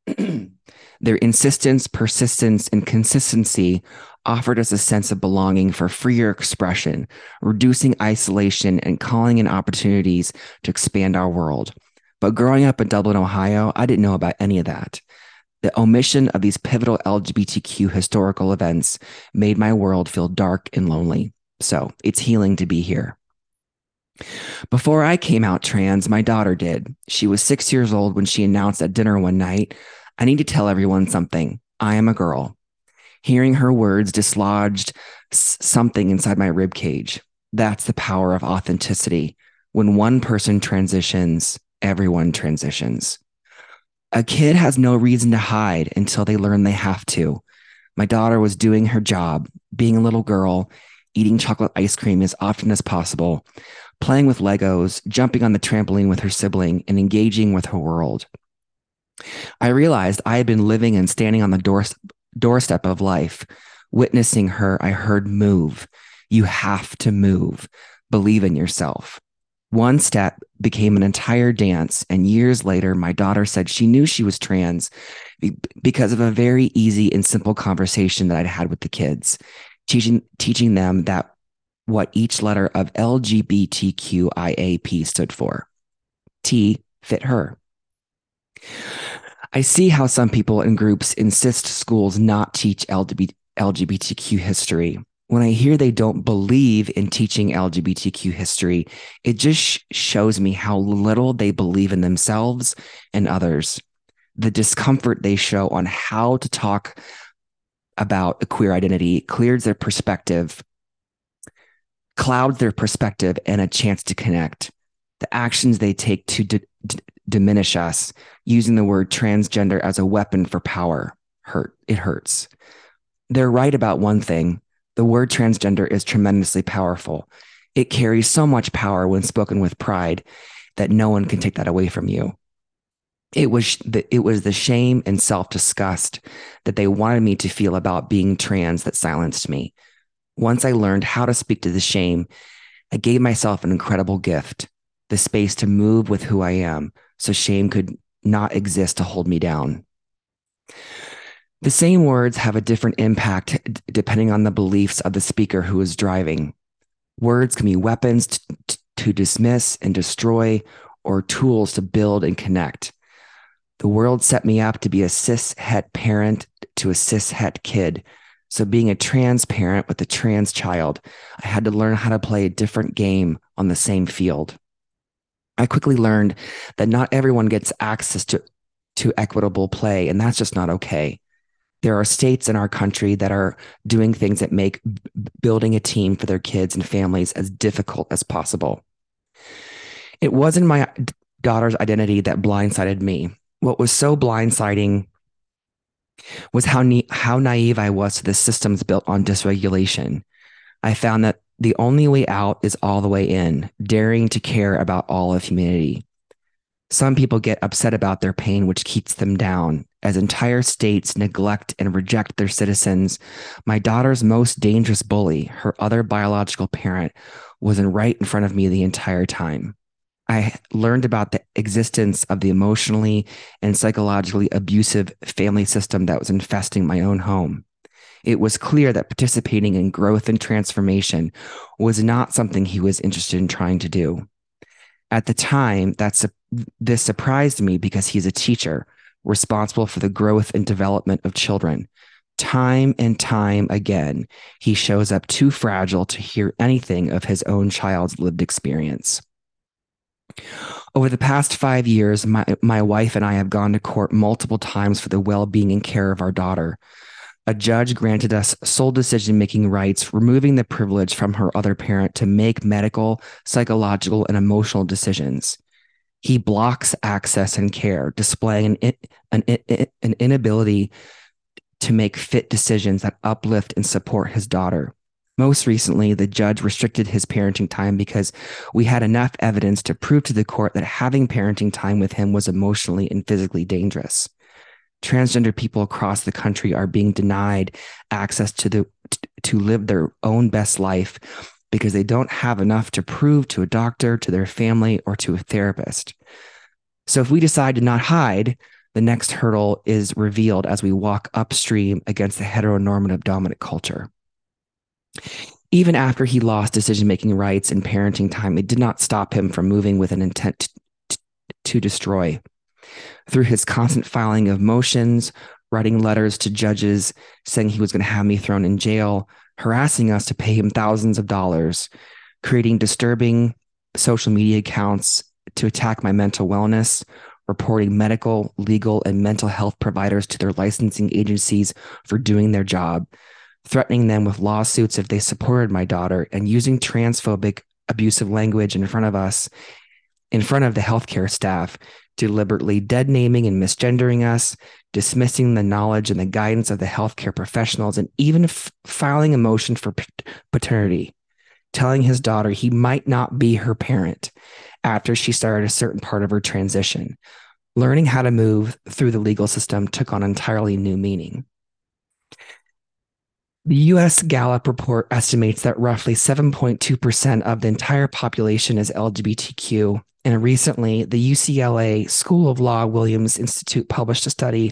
Their insistence, persistence, and consistency offered us a sense of belonging for freer expression, reducing isolation and calling in opportunities to expand our world. But growing up in Dublin, Ohio, I didn't know about any of that. The omission of these pivotal LGBTQ historical events made my world feel dark and lonely. So it's healing to be here. Before I came out trans, my daughter did. She was six years old when she announced at dinner one night, I need to tell everyone something. I am a girl. Hearing her words dislodged something inside my rib cage. That's the power of authenticity. When one person transitions, everyone transitions. A kid has no reason to hide until they learn they have to. My daughter was doing her job, being a little girl, eating chocolate ice cream as often as possible, playing with Legos, jumping on the trampoline with her sibling, and engaging with her world. I realized I had been living and standing on the door, doorstep of life, witnessing her. I heard move. You have to move. Believe in yourself. One step became an entire dance. And years later, my daughter said she knew she was trans because of a very easy and simple conversation that I'd had with the kids, teaching, teaching them that what each letter of LGBTQIAP stood for. T fit her. I see how some people and groups insist schools not teach LGBTQ history. When I hear they don't believe in teaching LGBTQ history, it just shows me how little they believe in themselves and others. The discomfort they show on how to talk about a queer identity clears their perspective, clouds their perspective, and a chance to connect. The actions they take to d- d- diminish us using the word transgender as a weapon for power. Hurt it hurts. They're right about one thing. The word transgender is tremendously powerful. It carries so much power when spoken with pride that no one can take that away from you. It was the, it was the shame and self-disgust that they wanted me to feel about being trans that silenced me. Once i learned how to speak to the shame i gave myself an incredible gift the space to move with who i am so shame could not exist to hold me down. The same words have a different impact depending on the beliefs of the speaker who is driving. Words can be weapons t- to dismiss and destroy or tools to build and connect. The world set me up to be a cis het parent to a cis het kid. So, being a trans parent with a trans child, I had to learn how to play a different game on the same field. I quickly learned that not everyone gets access to, to equitable play, and that's just not okay. There are states in our country that are doing things that make building a team for their kids and families as difficult as possible. It wasn't my daughter's identity that blindsided me. What was so blindsiding was how, na- how naive I was to the systems built on dysregulation. I found that the only way out is all the way in, daring to care about all of humanity. Some people get upset about their pain, which keeps them down. As entire states neglect and reject their citizens, my daughter's most dangerous bully, her other biological parent, was in right in front of me the entire time. I learned about the existence of the emotionally and psychologically abusive family system that was infesting my own home. It was clear that participating in growth and transformation was not something he was interested in trying to do. At the time, that's this surprised me because he's a teacher responsible for the growth and development of children. Time and time again, he shows up too fragile to hear anything of his own child's lived experience. Over the past five years, my, my wife and I have gone to court multiple times for the well being and care of our daughter. A judge granted us sole decision making rights, removing the privilege from her other parent to make medical, psychological, and emotional decisions. He blocks access and care, displaying an, an, an inability to make fit decisions that uplift and support his daughter. Most recently, the judge restricted his parenting time because we had enough evidence to prove to the court that having parenting time with him was emotionally and physically dangerous. Transgender people across the country are being denied access to the to live their own best life because they don't have enough to prove to a doctor, to their family, or to a therapist. So if we decide to not hide, the next hurdle is revealed as we walk upstream against the heteronormative dominant culture. Even after he lost decision making rights and parenting time, it did not stop him from moving with an intent to, to destroy. Through his constant filing of motions, writing letters to judges saying he was going to have me thrown in jail, harassing us to pay him thousands of dollars, creating disturbing social media accounts to attack my mental wellness, reporting medical, legal, and mental health providers to their licensing agencies for doing their job, threatening them with lawsuits if they supported my daughter, and using transphobic, abusive language in front of us, in front of the healthcare staff, deliberately dead naming and misgendering us, dismissing the knowledge and the guidance of the healthcare professionals, and even f- filing a motion for paternity, telling his daughter he might not be her parent after she started a certain part of her transition. Learning how to move through the legal system took on entirely new meaning. The US Gallup report estimates that roughly 7.2% of the entire population is LGBTQ. And recently, the UCLA School of Law Williams Institute published a study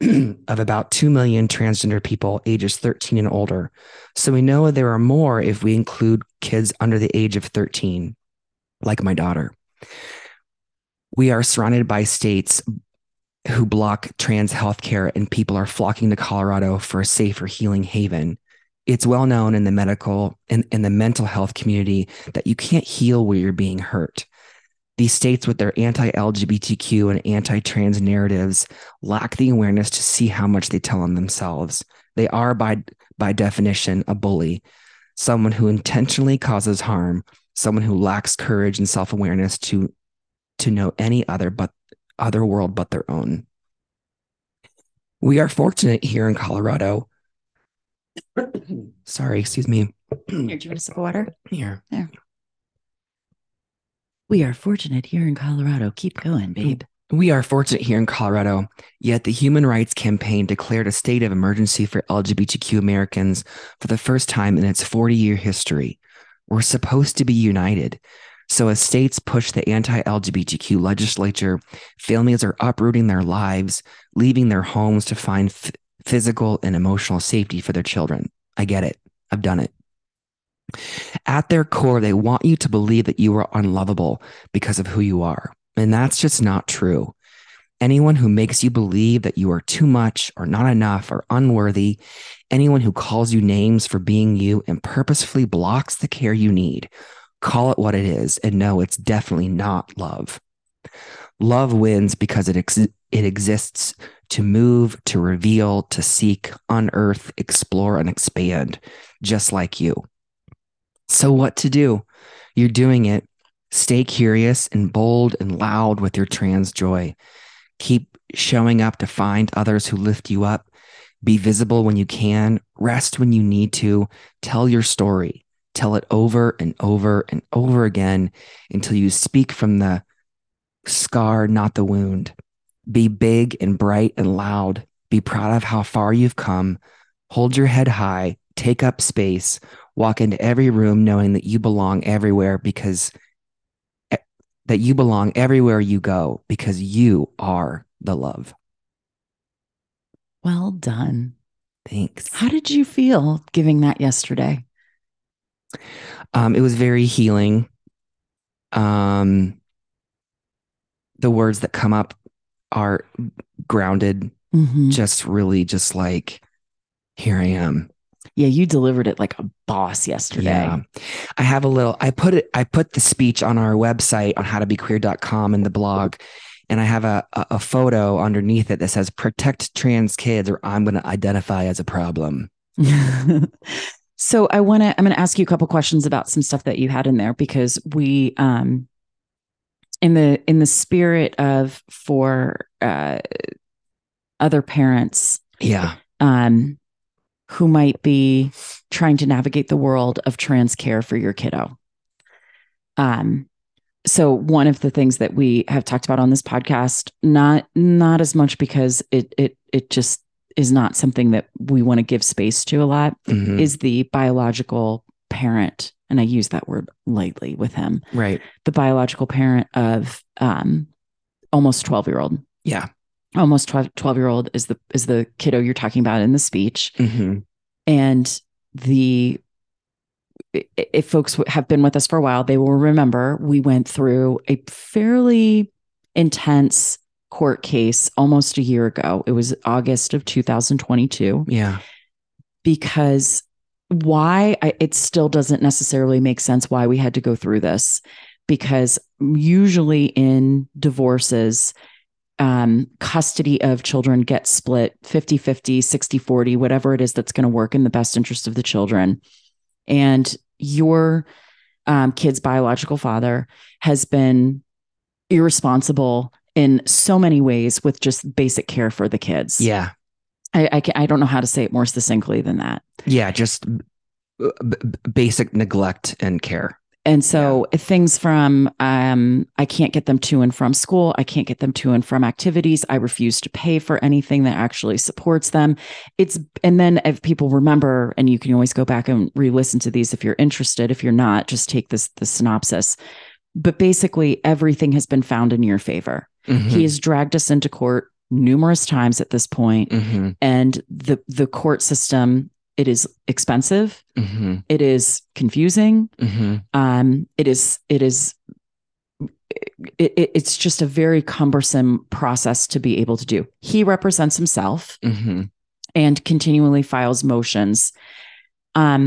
of about 2 million transgender people ages 13 and older. So we know there are more if we include kids under the age of 13, like my daughter. We are surrounded by states who block trans healthcare and people are flocking to Colorado for a safer healing haven. It's well known in the medical and in, in the mental health community that you can't heal where you're being hurt. These states, with their anti LGBTQ and anti trans narratives, lack the awareness to see how much they tell on themselves. They are, by, by definition, a bully, someone who intentionally causes harm, someone who lacks courage and self awareness to, to know any other but other world but their own. We are fortunate here in Colorado. Sorry, excuse me. Here, do you want a sip of water? Here. There. We are fortunate here in Colorado. Keep going, babe. We are fortunate here in Colorado, yet the Human Rights Campaign declared a state of emergency for LGBTQ Americans for the first time in its 40 year history. We're supposed to be united. So, as states push the anti LGBTQ legislature, families are uprooting their lives, leaving their homes to find f- physical and emotional safety for their children. I get it. I've done it. At their core, they want you to believe that you are unlovable because of who you are. And that's just not true. Anyone who makes you believe that you are too much or not enough or unworthy, anyone who calls you names for being you and purposefully blocks the care you need, call it what it is and know it's definitely not love. Love wins because it, ex- it exists to move, to reveal, to seek, unearth, explore, and expand, just like you. So, what to do? You're doing it. Stay curious and bold and loud with your trans joy. Keep showing up to find others who lift you up. Be visible when you can, rest when you need to, tell your story. Tell it over and over and over again until you speak from the scar, not the wound. Be big and bright and loud. Be proud of how far you've come. Hold your head high, take up space, walk into every room knowing that you belong everywhere because that you belong everywhere you go because you are the love. Well done. Thanks. How did you feel giving that yesterday? Um, it was very healing. Um, the words that come up are grounded, Mhm. just really just like, here I am. Yeah, you delivered it like a boss yesterday. Yeah. I have a little, I put it, I put the speech on our website on howtobequeer.com in the blog. And I have a, a, a photo underneath it that says protect trans kids or I'm going to identify as a problem. so I want to I'm going to ask you a couple questions about some stuff that you had in there because we um in the in the spirit of for uh other parents Yeah. um who might be trying to navigate the world of trans care for your kiddo. Um so one of the things that we have talked about on this podcast not not as much because it it it just is not something that we want to give space to a lot Mhm. is the biological parent and I use that word lightly with him right. the biological parent of um almost 12 year old Yeah. Almost 12, 12 year old is the is the kiddo you're talking about in the speech. Hmm and the if folks have been with us for a while they will remember we went through a fairly intense court case almost a year ago. It was august of 2022 Yeah. because why I, it still doesn't necessarily make sense why we had to go through this. Because usually in divorces um, custody of children gets split 50 50 60 40 whatever it is that's going to work in the best interest of the children and your um, kid's biological father has been irresponsible in so many ways with just basic care for the kids Yeah. I, I, ca- I don't know how to say it more succinctly than that. Yeah. Just b- b- basic neglect and care. And so things from um, I can't get them to and from school. I can't get them to and from activities. I refuse to pay for anything that actually supports them. It's and then if people remember, and you can always go back and re-listen to these if you're interested. If you're not, just take this the synopsis. But basically, everything has been found in your favor. Mhm. He has dragged us into court numerous times at this point, Mhm. and the the court system it is expensive. Mhm. It is confusing. Mhm. um it is it is it, it- it's just a very cumbersome process to be able to do he represents himself Mhm. and continually files motions um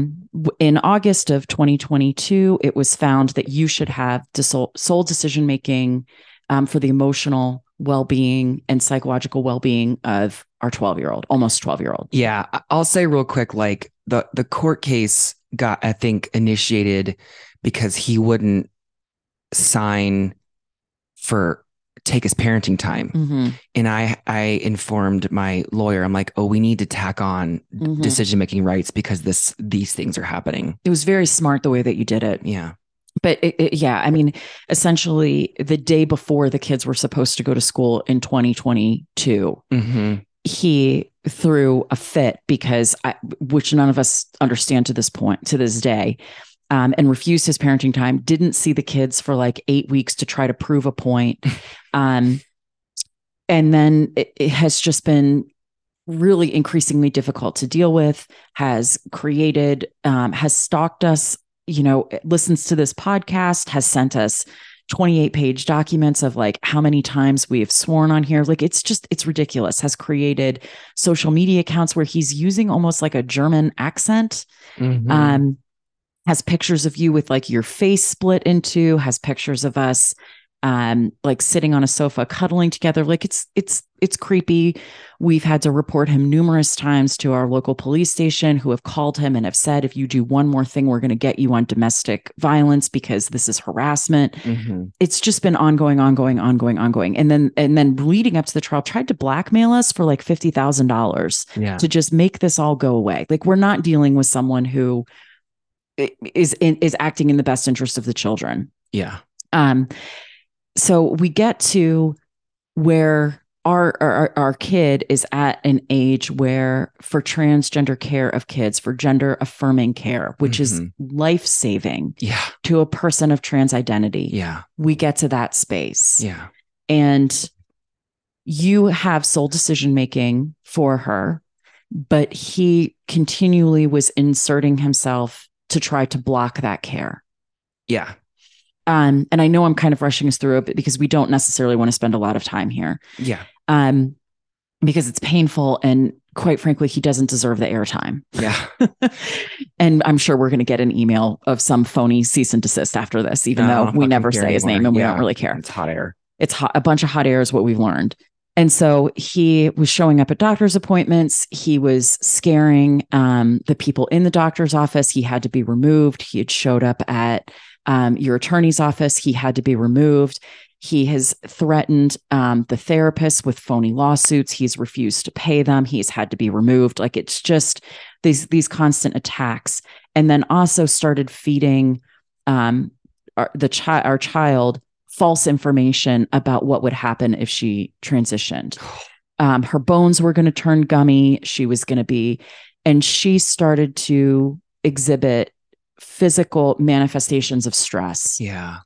in august of 2022 it was found that you should have sole, sole decision making um, for the emotional well-being and psychological well-being of our 12 year old almost 12 year old Yeah, I'll say real quick, like the the court case got, I think, initiated because he wouldn't sign for take his parenting time, Mhm, and I I informed my lawyer. I'm like, oh, we need to tack on mhm. decision making rights because this these things are happening. it was very smart the way that you did it Yeah, but it, it- yeah, I mean, essentially, the day before the kids were supposed to go to school in 2022, hmm he threw a fit because, I, which none of us understand to this point, to this day, um, and refused his parenting time. Didn't see the kids for like eight weeks to try to prove a point, um, and then it, it has just been really increasingly difficult to deal with. Has created, um, has stalked us you know, listens to this podcast, has sent us 28 page documents of like how many times we have sworn on here. Like it's just, it's ridiculous. Has created social media accounts where he's using almost like a German accent. Mhm. Um, has pictures of you with like your face split into, has pictures of us um, like sitting on a sofa, cuddling together. Like it's it's it's creepy. We've had to report him numerous times to our local police station, who have called him and have said, if you do one more thing, we're going to get you on domestic violence because this is harassment. Mm-hmm. It's just been ongoing, ongoing, ongoing, ongoing. And then and then leading up to the trial, tried to blackmail us for like fifty thousand dollars Yeah. to just make this all go away. Like we're not dealing with someone who is in, is acting in the best interest of the children. Yeah. Um, so we get to where our, our our kid is at an age where for transgender care of kids, for gender affirming care, which is Mhm. life saving Yeah. to a person of trans identity, Yeah. we get to that space Yeah. and you have sole decision making for her but he continually was inserting himself to try to block that care Yeah. Um, and i know i'm kind of rushing us through it because we don't necessarily want to spend a lot of time here Yeah. um, because it's painful and quite frankly he doesn't deserve the airtime Yeah. and i'm sure we're going to get an email of some phony cease and desist after this even No, though we never say his anymore. name and we don't really care It's hot air. it's hot, a bunch of hot air is what we've learned. And so he was showing up at doctor's appointments. He was scaring um, the people in the doctor's office. He had to be removed. He had showed up at um, your attorney's office. He had to be removed. He has threatened um, the therapists with phony lawsuits. He's refused to pay them. He's had to be removed. Like it's just these these constant attacks. And then also started feeding um, our, the child, our child, false information about what would happen if she transitioned. Um, her bones were going to turn gummy. She was going to be, and she started to exhibit physical manifestations of stress, Yeah.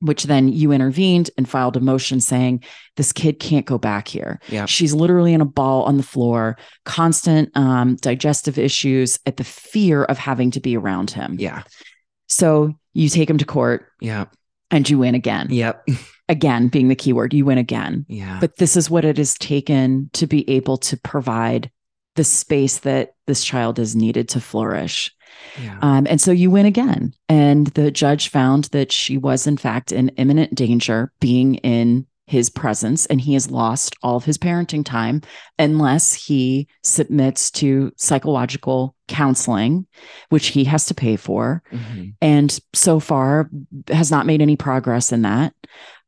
which then you intervened and filed a motion saying this kid can't go back here. Yeah. She's literally in a ball on the floor, constant um, digestive issues at the fear of having to be around him. Yeah. So you take him to court Yeah. and you win again. Yep. Again, being the keyword, you win again. Yeah. But this is what it has taken to be able to provide the space that this child is needed to flourish. Yeah. Um, and so you win again. And the judge found that she was, in fact, in imminent danger being in his presence, and he has lost all of his parenting time unless he submits to psychological counseling, which he has to pay for Mhm. and so far has not made any progress in that.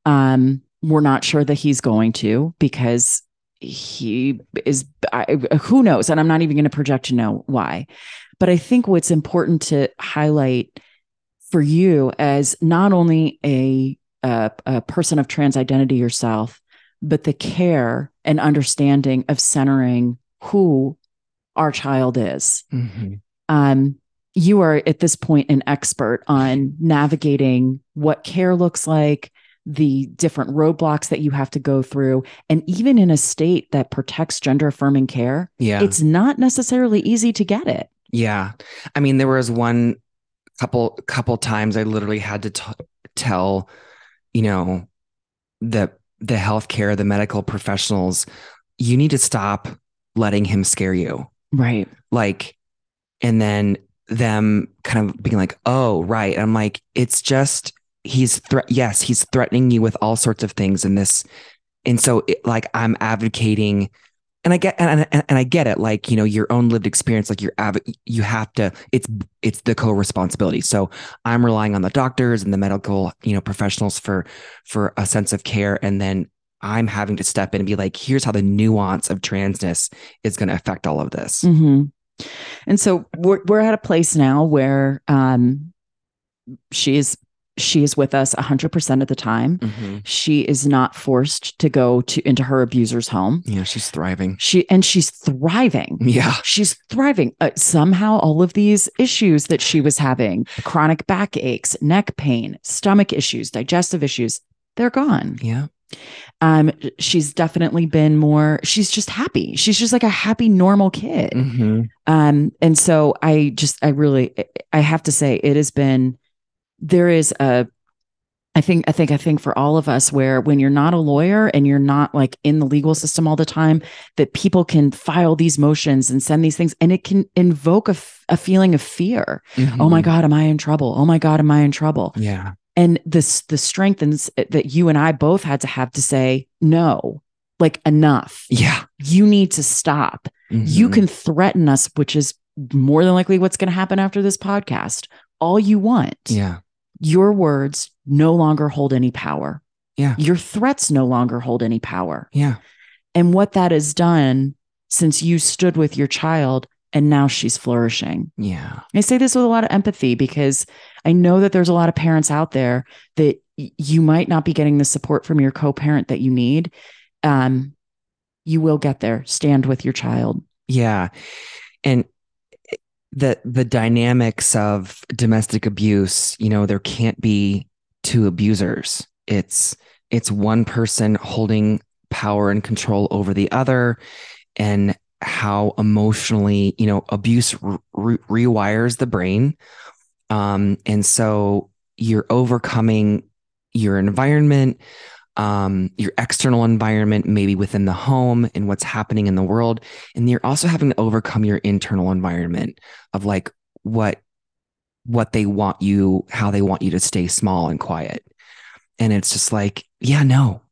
Um, we're not sure that he's going to because he is. I, who knows? And I'm not even going to project to know why. But I think what's important to highlight for you as not only a a, a person of trans identity yourself, but the care and understanding of centering who our child is Mhm. um, you are at this point an expert on navigating what care looks like, the different roadblocks that you have to go through. And even in a state that protects gender affirming care, Yeah. it's not necessarily easy to get it. Yeah. I mean, there was one couple couple times I literally had to t- tell, you know, the the healthcare, the medical professionals, you need to stop letting him scare you. Right. Like, and then them kind of being like, "Oh, right." I'm like, it's just he's threat. Yes, he's threatening you with all sorts of things in this, and so it, like I'm advocating and I get and, and, and I get it like you know your own lived experience like you're av- you have to it's it's the co-responsibility so I'm relying on the doctors and the medical you know professionals for for a sense of care and then I'm having to step in and be like here's how the nuance of transness is going to affect all of this hmm And so we're we're at a place now where um, she is she is with us 100% of the time. Mhm. She is not forced to go to into her abuser's home. yeah she's thriving She and she's thriving. yeah She's thriving. Uh, somehow, all of these issues that she was having chronic back aches, neck pain, stomach issues, digestive issues they're gone. yeah Um, she's definitely been more, she's just happy. She's just like a happy, normal kid. Mhm. Um, and so I just, I really, I have to say, it has been, there is a, I think, I think, I think for all of us, where when you're not a lawyer and you're not like in the legal system all the time, that people can file these motions and send these things, and it can invoke a, f- a feeling of fear. Oh my Mhm. God, am I in trouble? Oh my God, am I in trouble? yeah and this the strengthens that you and I both had to have to say no, like enough. Yeah. You need to stop. You Mhm. can threaten us, which is more than likely what's going to happen after this podcast. All you want. Yeah. Your words no longer hold any power. Yeah. Your threats no longer hold any power. Yeah. And what that has done since you stood with your child and now she's flourishing. Yeah. I say this with a lot of empathy because I know that there's a lot of parents out there that you might not be getting the support from your co-parent that you need. Um, you will get there. Stand with your child. Yeah. And the the dynamics of domestic abuse, you know, there can't be two abusers. It's it's one person holding power and control over the other and how emotionally, you know, abuse re- re- rewires the brain. Um and so you're overcoming your environment um, your external environment, maybe within the home and what's happening in the world. And you're also having to overcome your internal environment of like what what they want you, how they want you to stay small and quiet. And it's just like, yeah, no,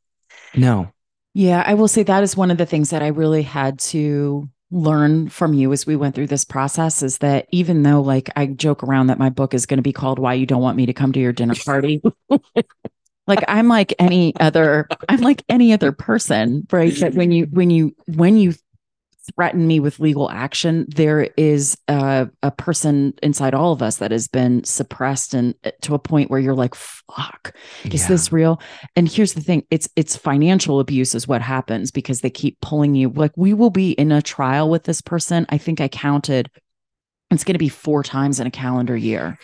no. Yeah, I will say that is one of the things that I really had to learn from you as we went through this process is that even though like I joke around that my book is going to be called Why You Don't Want Me to Come to Your Dinner Party. like I'm like any other I'm like any other person, right? That when you when you when you threaten me with legal action, there is a, a person inside all of us that has been suppressed and uh, to a point where you're like, fuck, is Yeah. this real? And here's the thing: it's it's financial abuse is what happens because they keep pulling you. Like we will be in a trial with this person. I think I counted. It's going to be four times in a calendar year,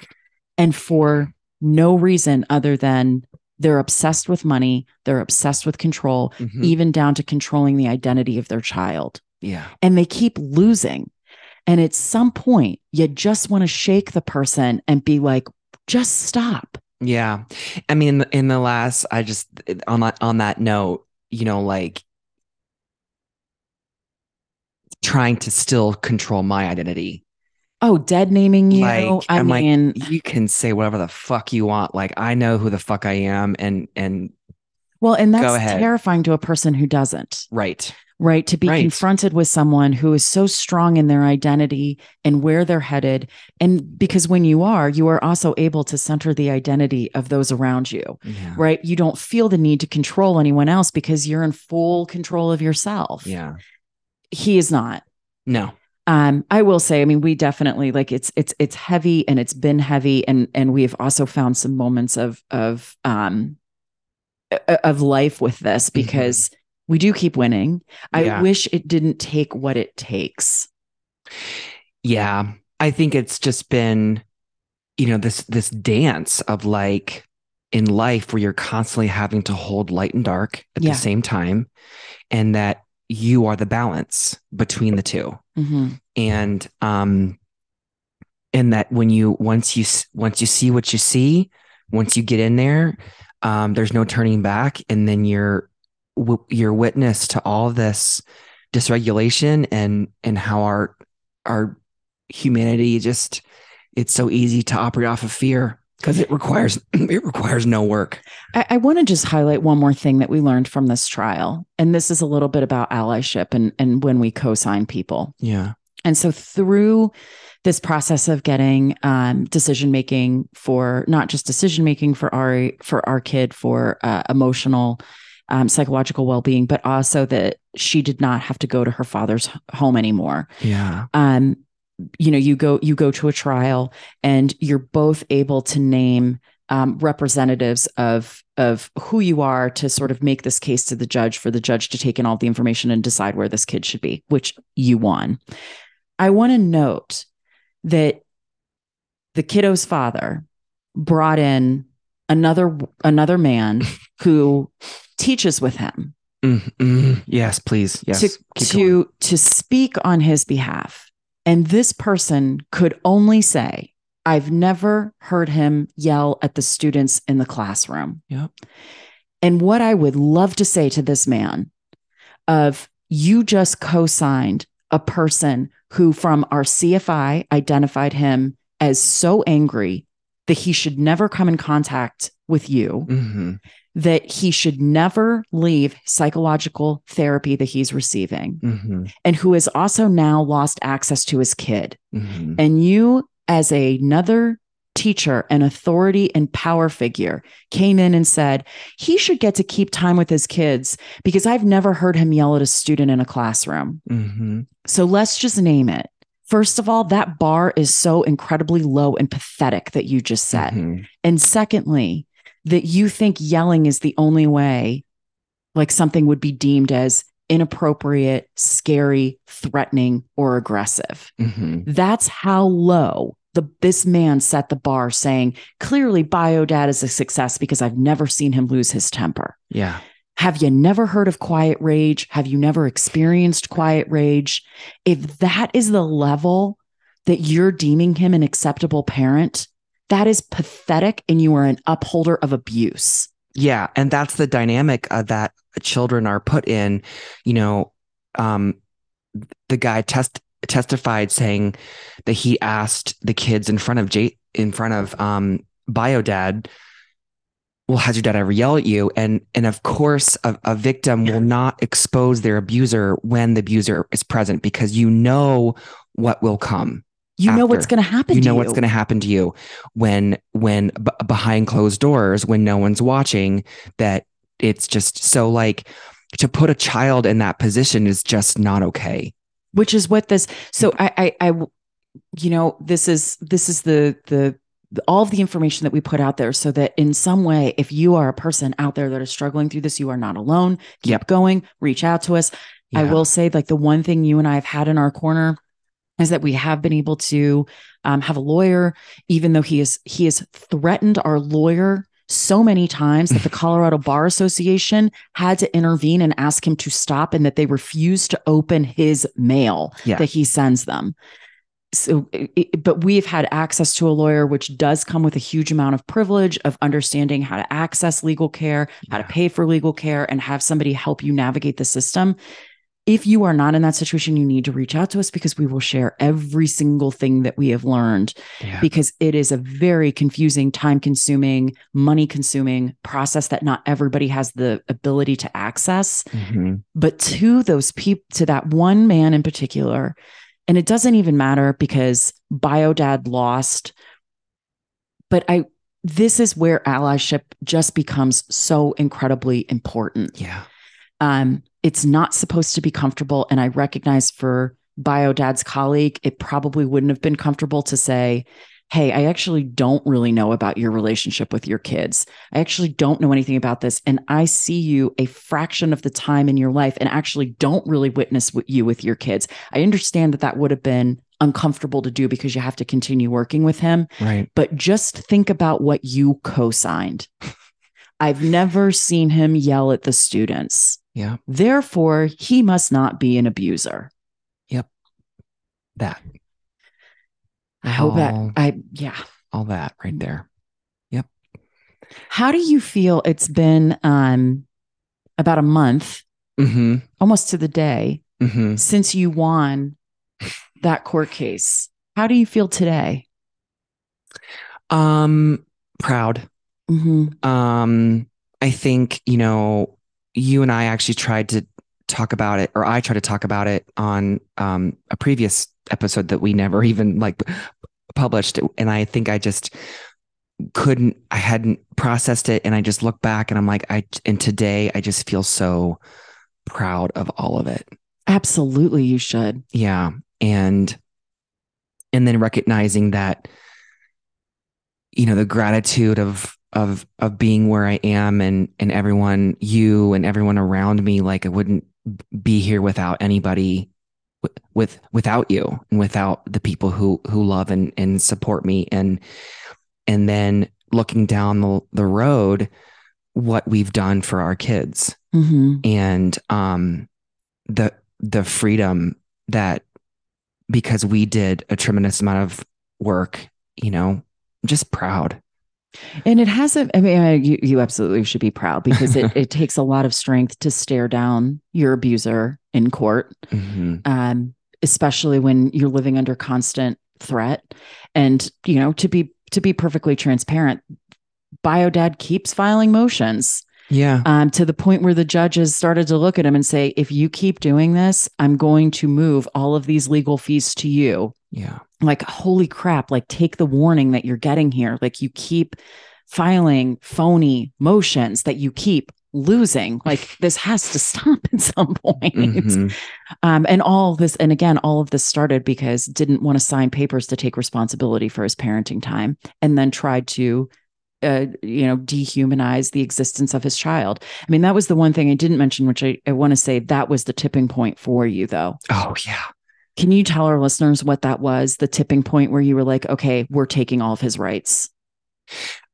and for no reason other than they're obsessed with money. They're obsessed with control, Mhm. even down to controlling the identity of their child Yeah. and they keep losing. And at some point, you just want to shake the person and be like, just stop. Yeah. I mean, in the, in the last, I just, on that, on that note, you know, like trying to still control my identity. Oh, dead naming you. Like, I I'm like, mean, You can say whatever the fuck you want. Like, I know who the fuck I am. And, and well, and that's terrifying to a person who doesn't, right. right? To be Right. confronted with someone who is so strong in their identity and where they're headed. And because when you are, you are also able to center the identity of those around you, Yeah. right? You don't feel the need to control anyone else because you're in full control of yourself. Yeah. He is not. No. Um i will say i mean we definitely like it's it's it's heavy and it's been heavy and and we've also found some moments of of um of life with this because we do keep winning i Yeah. wish it didn't take what it takes Yeah. I think it's just been, you know, this this dance of like in life where you're constantly having to hold light and dark at Yeah. the same time and that you are the balance between the two. Mhm. And um and that when you once you once you see what you see, once you get in there, um there's no turning back and then you're you're witness to all this dysregulation and and how our our humanity just it's so easy to operate off of fear because it requires it requires no work. I, I want to just highlight one more thing that we learned from this trial and this is a little bit about allyship and and when we co-sign people Yeah. And so through this process of getting um, decision making for not just decision making for our for our kid for uh, emotional um, psychological well-being but also that she did not have to go to her father's home anymore Yeah. um you know you go you go to a trial and you're both able to name um, representatives of of who you are to sort of make this case to the judge for the judge to take in all the information and decide where this kid should be which you won. I want to note that the kiddo's father brought in another another man who teaches with him. Mm, mm, yes, please. Yes. to to to speak on his behalf and this person could only say i've never heard him yell at the students in the classroom. Yep. and what i would love to say to this man of you just co-signed a person who from our cfi identified him as so angry that he should never come in contact with you, hmm that he should never leave psychological therapy that he's receiving, hmm and who has also now lost access to his kid. hmm And you, as another teacher and authority and power figure, came in and said he should get to keep time with his kids because I've never heard him yell at a student in a classroom. hmm So let's just name it. First of all, that bar is so incredibly low and pathetic that you just set. Mhm. And secondly, that you think yelling is the only way, like something would be deemed as inappropriate, scary, threatening, or aggressive. Mhm. That's how low the this man set the bar, saying clearly Biodad is a success because I've never seen him lose his temper. Yeah. Have you never heard of quiet rage? Have you never experienced quiet rage? If that is the level that you're deeming him an acceptable parent, that is pathetic and you are an upholder of abuse. Yeah, and that's the dynamic uh, that children are put in. You know, um, the guy test testified saying that he asked the kids in front of J in front of um, Biodad, "Well, has your dad ever yelled at you?" And and of course, a, a victim will not expose their abuser when the abuser is present because you know what will come. You know what's going to happen you know you. what's going to happen to you when when b- behind closed doors when no one's watching that it's just so like to put a child in that position is just not okay. Which is what this so mm. I, I i you know this is this is the the all of the information that we put out there so that in some way if you are a person out there that is struggling through this you are not alone. Keep Yep. going. Reach out to us. I will say like the one thing you and i have had in our corner is that we have been able to um, have a lawyer even though he is he has threatened our lawyer so many times that the colorado bar association had to intervene and ask him to stop and that they refused to open his mail Yeah. that he sends them. So it- but we've had access to a lawyer which does come with a huge amount of privilege of understanding how to access legal care how to pay for legal care and have somebody help you navigate the system if you are not in that situation you need to reach out to us because we will share every single thing that we have learned yeah. because it is a very confusing time consuming money consuming process that not everybody has the ability to access. Mhm. but to those people to that one man in particular and it doesn't even matter because biodad lost but i this is where allyship just becomes so incredibly important. Yeah. Um it's not supposed to be comfortable. And i recognize for Bio Dad's colleague it probably wouldn't have been comfortable to say hey i actually don't really know about your relationship with your kids. I actually don't know anything about this. And i see you a fraction of the time in your life and actually don't really witness what you with your kids. I understand that that would have been uncomfortable to do because you have to continue working with him. Right. But just think about what you co-signed. I've never seen him yell at the students yeah Therefore, he must not be an abuser. Yep. That I hope that Oh. I yeah. all that right there Yep. How do you feel it's been um about a month, hmm almost to the day, hmm since you won that court case? How do you feel today? um proud Mhm. Um, I think, you know, you and I actually tried to talk about it, or I tried to talk about it on um, a previous episode that we never even like published. And I think I just couldn't, I hadn't processed it. And I just look back and I'm like, I, and today I just feel so proud of all of it. Absolutely, you should. Yeah. And, and then recognizing that, you know, the gratitude of, of, of being where I am and, and everyone, you and everyone around me, like I wouldn't be here without anybody with, with, without you and without the people who, who love and, and support me. And, and then looking down the, the road, what we've done for our kids Mhm. and um the the freedom that because we did a tremendous amount of work you know I'm just proud And it hasn't, I mean, you, you absolutely should be proud because it, it takes a lot of strength to stare down your abuser in court. Mhm. um, especially when you're living under constant threat and you know to be to be perfectly transparent, Biodad keeps filing motions Yeah. um, to the point where the judges started to look at him and say, if you keep doing this, I'm going to move all of these legal fees to you. Yeah. Like, holy crap, like, take the warning that you're getting here. Like, you keep filing phony motions that you keep losing. Like, this has to stop at some point. Mhm. Um, and all of this, and again, all of this started because didn't want to sign papers to take responsibility for his parenting time, and then tried to, uh, you know, dehumanize the existence of his child. I mean, that was the one thing I didn't mention, which I, I want to say that was the tipping point for you, though. Oh yeah. Can you tell our listeners what that was? The tipping point where you were like, okay, we're taking all of his rights.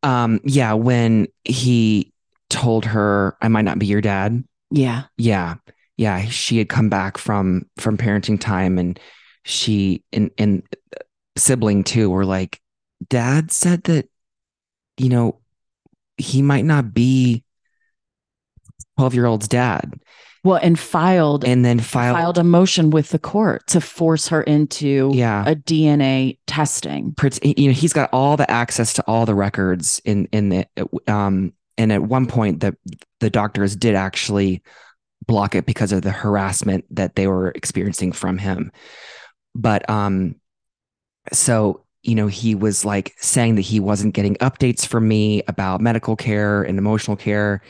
Um, yeah, when he told her I might not be your dad. Yeah. Yeah. Yeah. She had come back from from parenting time and she and and sibling too were like, Dad said that, you know, he might not be 12 year old's dad. Well, and filed And then filed, filed a motion with the court to force her into yeah. a DNA testing. you know he's got all the access to all the records in in the um and at one point the the doctors did actually block it because of the harassment that they were experiencing from him but um so you know he was like saying that he wasn't getting updates from me about medical care and emotional care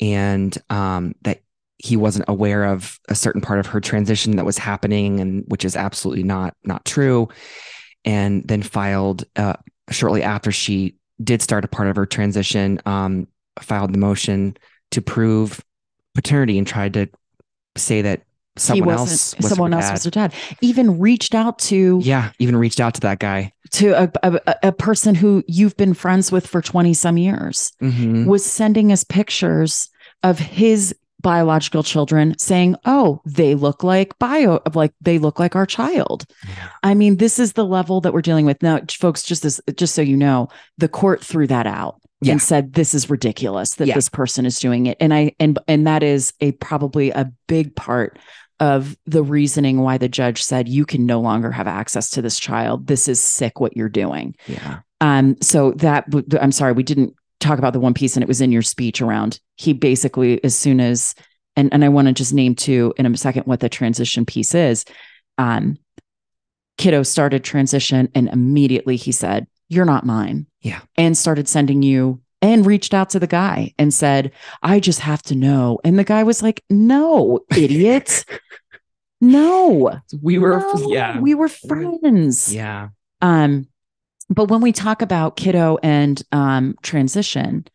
and um that he wasn't aware of a certain part of her transition that was happening and which is absolutely not not true and then filed uh, shortly after she did start a part of her transition um, filed the motion to prove paternity and tried to say that someone else wasn't, someone else dad. was her dad. Even reached out to yeah even reached out to that guy to a, a, a person who you've been friends with for 20 some years Mhm. was sending us pictures of his biological children saying oh they look like bio like they look like our child Yeah. i mean this is the level that we're dealing with now folks just as just so you know the court threw that out Yeah. and said this is ridiculous that Yeah. this person is doing it and i and and that is a probably a big part of the reasoning why the judge said you can no longer have access to this child this is sick what you're doing yeah um, so that I'm sorry, we didn't talk about the one piece, and it was in your speech around he basically as soon as and and I want to just name too in a second what the transition piece is. Um, kiddo started transition, and immediately he said, "You're not mine." Yeah. and started sending you. And reached out to the guy and said, I just have to know. And the guy was like, No, idiot. no. we were no, yeah We were friends. yeah Um, but when we talk about kiddo and um, transition,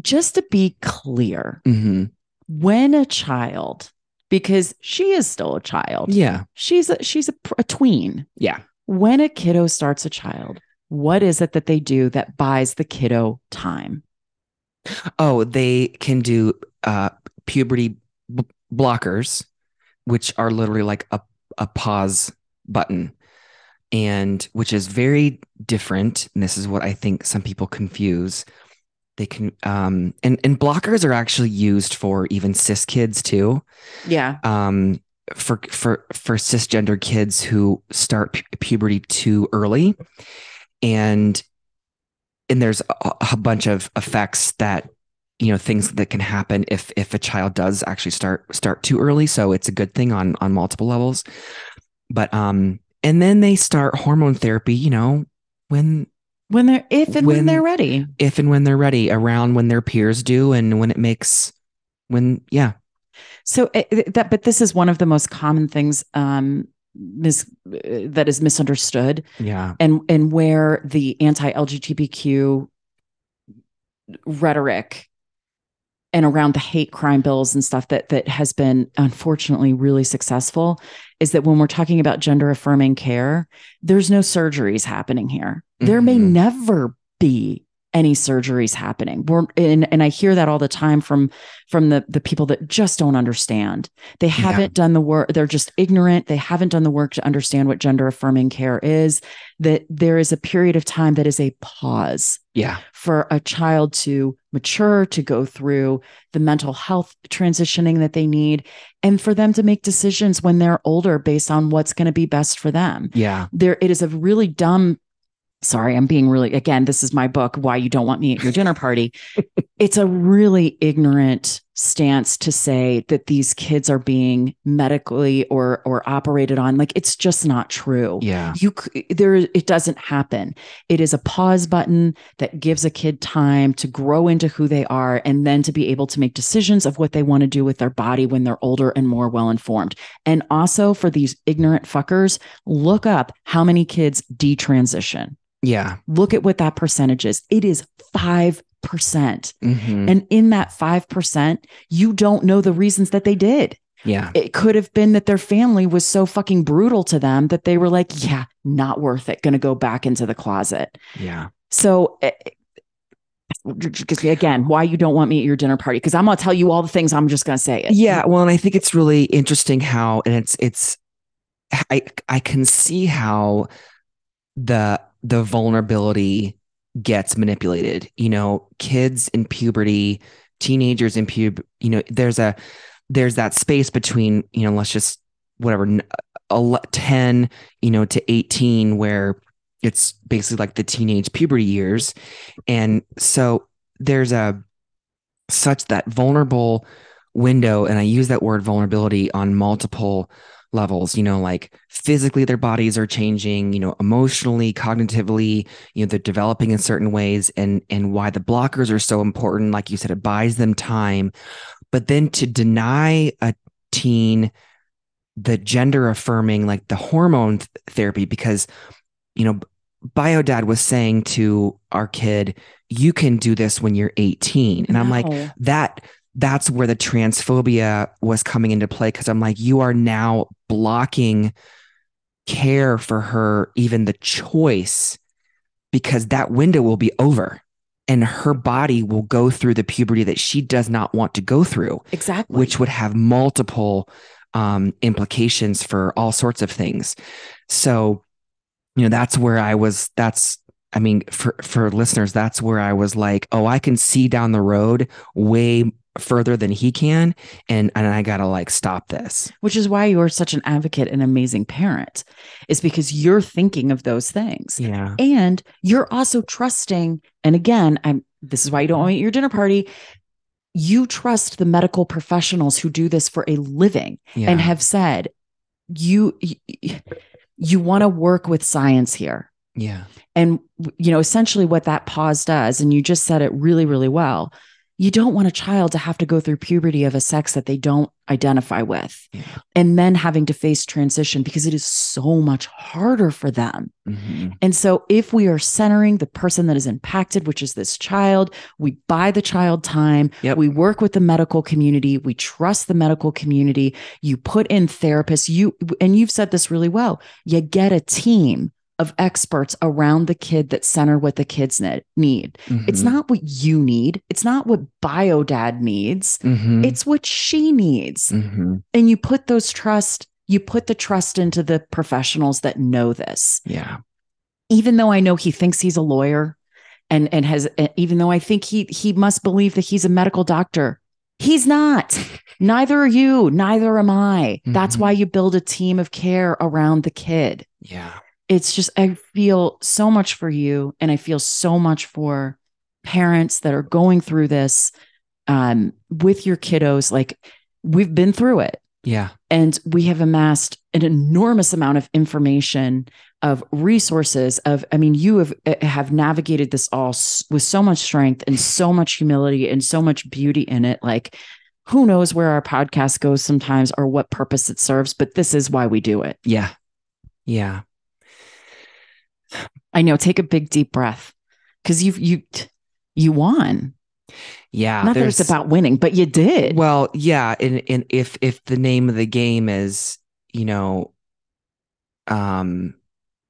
just to be clear, hmm when a child, because she is still a child, yeah. She's a, she's a, a tween. yeah. When a kiddo starts a child, what is it that they do that buys the kiddo time? oh they can do uh puberty b- blockers which are literally like a, a pause button and which is very different and this is what i think some people confuse. They can um and and blockers are actually used for even cis kids too. Yeah. um for for for cisgender kids who start pu- puberty too early. And and there's a, a bunch of effects that you know things that can happen if if a child does actually start start too early. So it's a good thing on on multiple levels. But um and then they start hormone therapy you know when When they're, if and when, When- they're ready. if and when they're ready around when their peers do and when it makes when yeah So it, it- that, but this is one of the most common things um, mis, uh, that is misunderstood. yeah and and where the anti-LGBTQ rhetoric and around the hate crime bills and stuff that that has been unfortunately really successful is that when we're talking about gender affirming care there's no surgeries happening here there may Mhm. never be any surgeries happening. We're and, and i hear that all the time from from the the people that just don't understand. They haven't done the work they're just ignorant. They haven't done the work to understand what gender affirming care is that there is a period of time that is a pause yeah. for a child to mature, to go through the mental health transitioning that they need, and for them to make decisions when they're older based on what's going to be best for them. yeah. There, it is a really dumb sorry, I'm being really, again, this is my book, Why You Don't Want Me at Your Dinner Party. it's a really ignorant stance to say that these kids are being medically or or operated on. Like it's just not true. Yeah. you there it doesn't happen. It is a pause button that gives a kid time to grow into who they are and then to be able to make decisions of what they want to do with their body when they're older and more well informed and also for these ignorant fuckers look up how many kids detransition. Yeah. look at what that percentage is. It is 5% Mhm. and in that 5% you don't know the reasons that they did Yeah. it could have been that their family was so fucking brutal to them that they were like, yeah, not worth it. Going to go back into the closet. Yeah. So, eh, because again, why you don't want me at your dinner party? Because I'm to tell you all the things. I'm just to say it. Yeah. Well, and I think it's really interesting how, and it's, it's, I, I can see how the, the vulnerability gets manipulated. You know, kids in puberty, teenagers in pub, you know, there's a, there's that space between, you know, let's just whatever, n- uh, 10, you know, to 18, where it's basically like the teenage puberty years. And so there's a, such that vulnerable window and i use that word vulnerability on multiple levels you know like physically their bodies are changing you know emotionally cognitively you know they're developing in certain ways and and why the blockers are so important like you said it buys them time. But then to deny a teen the gender affirming like the hormone th- therapy because you know biodad was saying to our kid you can do this when you're 18 and i'm like that that's where the transphobia was coming into play because I'm like, you are now blocking care for her, even the choice, because that window will be over and her body will go through the puberty that she does not want to go through, exactly. which would have multiple um, implications for all sorts of things. So, you know, that's where I was, that's, I mean, for, for listeners, that's where I was like, oh, I can see down the road way further than he can. And, and I got to like stop this. which is why you're such an advocate and amazing parent, is because you're thinking of those things. Yeah. And you're also trusting. And again, I'm this is why you don't want your dinner party. You trust the medical professionals who do this for a living Yeah. and have said, you you, you want to work with science here. yeah. And you know, essentially what that pause does, and you just said it really, really well. You don't want a child to have to go through puberty of a sex that they don't identify with Yeah. and then having to face transition because it is so much harder for them. Mhm. And so, if we are centering the person that is impacted, which is this child, we buy the child time, Yep. we work with the medical community, we trust the medical community, you put in therapists, you, and you've said this really well, you get a team of experts around the kid that center what the kids ne- need. It's Mhm. not what you need, it's not what bio dad needs, Mhm. it's what she needs Mhm. and you put those trust you put the trust into the professionals that know this yeah. even though i know he thinks he's a lawyer and and has even though i think he he must believe that he's a medical doctor he's not neither are you neither am i that's Mhm. why you build a team of care around the kid Yeah. It's just i feel so much for you and i feel so much for parents that are going through this um, with your kiddos like we've been through it Yeah. and we have amassed an enormous amount of information of resources of i mean you have uh, have navigated this all s- with so much strength and so much humility and so much beauty in it like who knows where our podcast goes sometimes or what purpose it serves but this is why we do it Yeah. Yeah. I know take a big deep breath because you've you you won Yeah. not that it's about winning but you did Well, yeah, and and if if the name of the game is, you know, um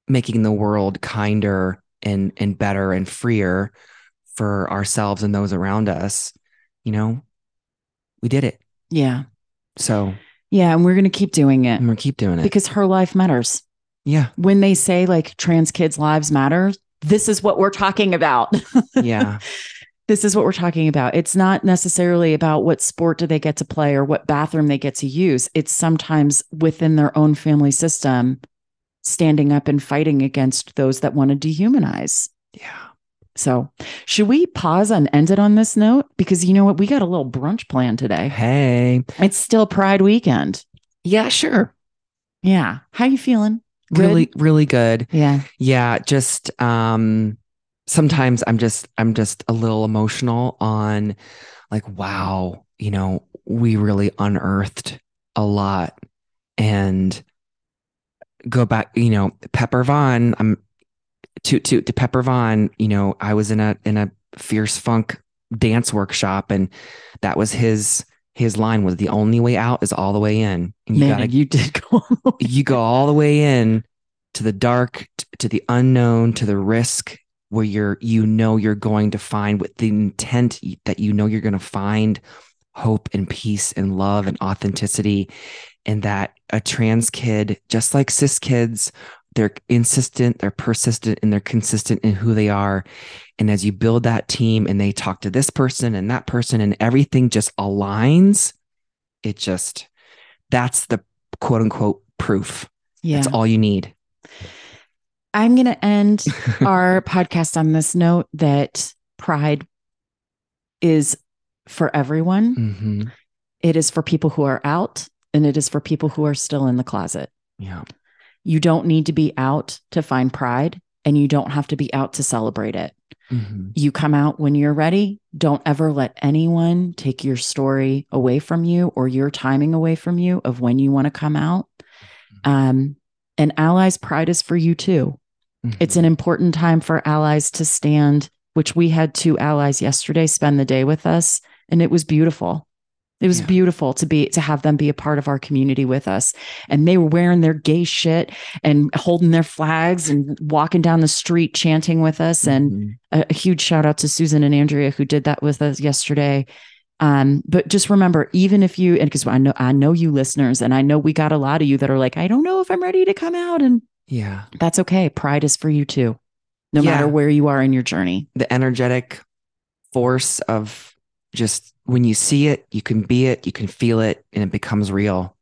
making the world kinder and and better and freer for ourselves and those around us, you know, we did it. yeah So yeah and we're going to keep doing it I'm gonna keep doing it. because her life matters yeah. when they say like trans kids' lives matter, this is what we're talking about. Yeah. this is what we're talking about. It's not necessarily about what sport do they get to play or what bathroom they get to use. It's sometimes within their own family system. standing up and fighting against those that want to dehumanize. Yeah. So, should we pause and end it on this note? Because you know what? We got a little brunch plan today. Hey. It's still Pride weekend. Yeah, sure. Yeah. How you feeling? Good? Really, really good. Yeah. Yeah. Just um sometimes I'm just I'm just a little emotional on like, wow, you know, we really unearthed a lot and go back, you know, Pepper Vaughn, I'm to to to Pepper Vaughn, you know, I was in a in a fierce funk dance workshop and that was his his line was the only way out is all the way in. And you Man, gotta you did go. you go all the way in to the dark, t- to the unknown, to the risk where you're you know you're going to find with the intent that you know you're going to find hope and peace and love and authenticity and that a trans kid just like cis kids they're insistent they're persistent and they're consistent in who they are and as you build that team and they talk to this person and that person and everything just aligns it just that's the quote unquote proof yeah. that's all you need I'm going to end our podcast on this note that pride is for everyone. hmm It is for people who are out and it is for people who are still in the closet. yeah You don't need to be out to find pride and you don't have to be out to celebrate it. Mhm. You come out when you're ready. Don't ever let anyone take your story away from you or your timing away from you of when you want to come out. Um, and allies pride is for you too. It's Mhm. an important time for allies to stand, which we had two allies yesterday spend the day with us, and it was beautiful. It was Yeah. beautiful to be to have them be a part of our community with us. And they were wearing their gay shit and holding their flags and walking down the street chanting with us. And Mhm. a, a huge shout out to Susan and Andrea who did that with us yesterday. Um, but just remember, even if you and because I know I know you listeners, and I know we got a lot of you that are like, I don't know if I'm ready to come out, and yeah that's okay. Pride is for you too, no Yeah. matter where you are in your journey. the energetic force of just when you see it you can be it you can feel it and it becomes real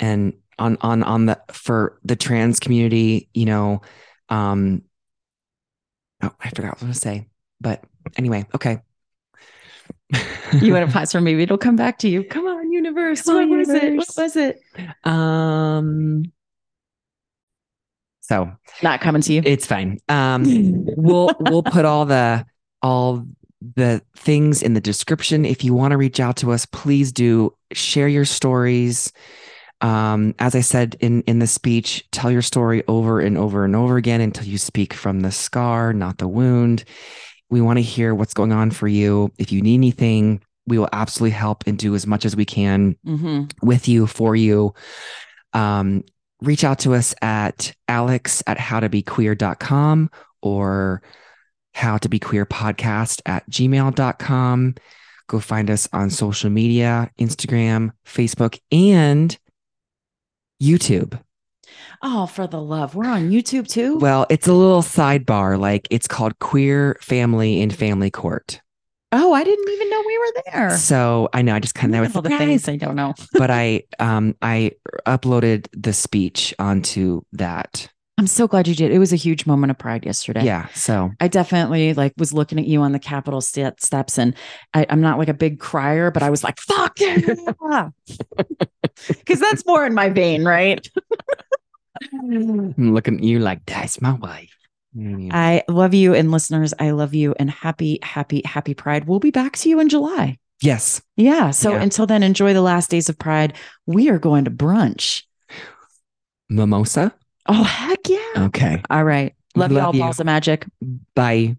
and on on on the for the trans community you know um oh i forgot what i was going to say but anyway okay You want to pause for maybe it'll come back to you. Come on, universe. Come on, what was it? What was it? um so Not coming to you. it's fine um we'll we'll put all the all the things in the description. If you want to reach out to us please do share your stories. Um as i said in in the speech tell your story over and over and over again until you speak from the scar not the wound. We want to hear what's going on for you. If you need anything we will absolutely help and do as much as we can hmm with you for you. Um, reach out to us at alex at howtobequeer.com or how to be queer podcast at gmail.com go find us on social media instagram facebook and youtube Oh, for the love. We're on YouTube too. well it's a little sidebar like it's called queer family in family court oh, I didn't even know we were there. so i know i just kind of all the things I don't know. but i um i uploaded the speech onto that I'm so glad you did. It was a huge moment of pride yesterday. Yeah. So I definitely like was looking at you on the Capitol st- steps, and I, I'm not like a big crier, but I was like, "Fuck yeah," because that's more in my vein, right? I'm looking at you like that's my wife. Mm. I love you, and listeners, I love you, and happy, happy, happy Pride. We'll be back to you in July. yes. Yeah. So Yeah. until then, enjoy the last days of Pride. We are going to brunch. Mimosa. Oh heck yeah! Okay. All right. Love, Love y'all, you. balls of magic. Bye.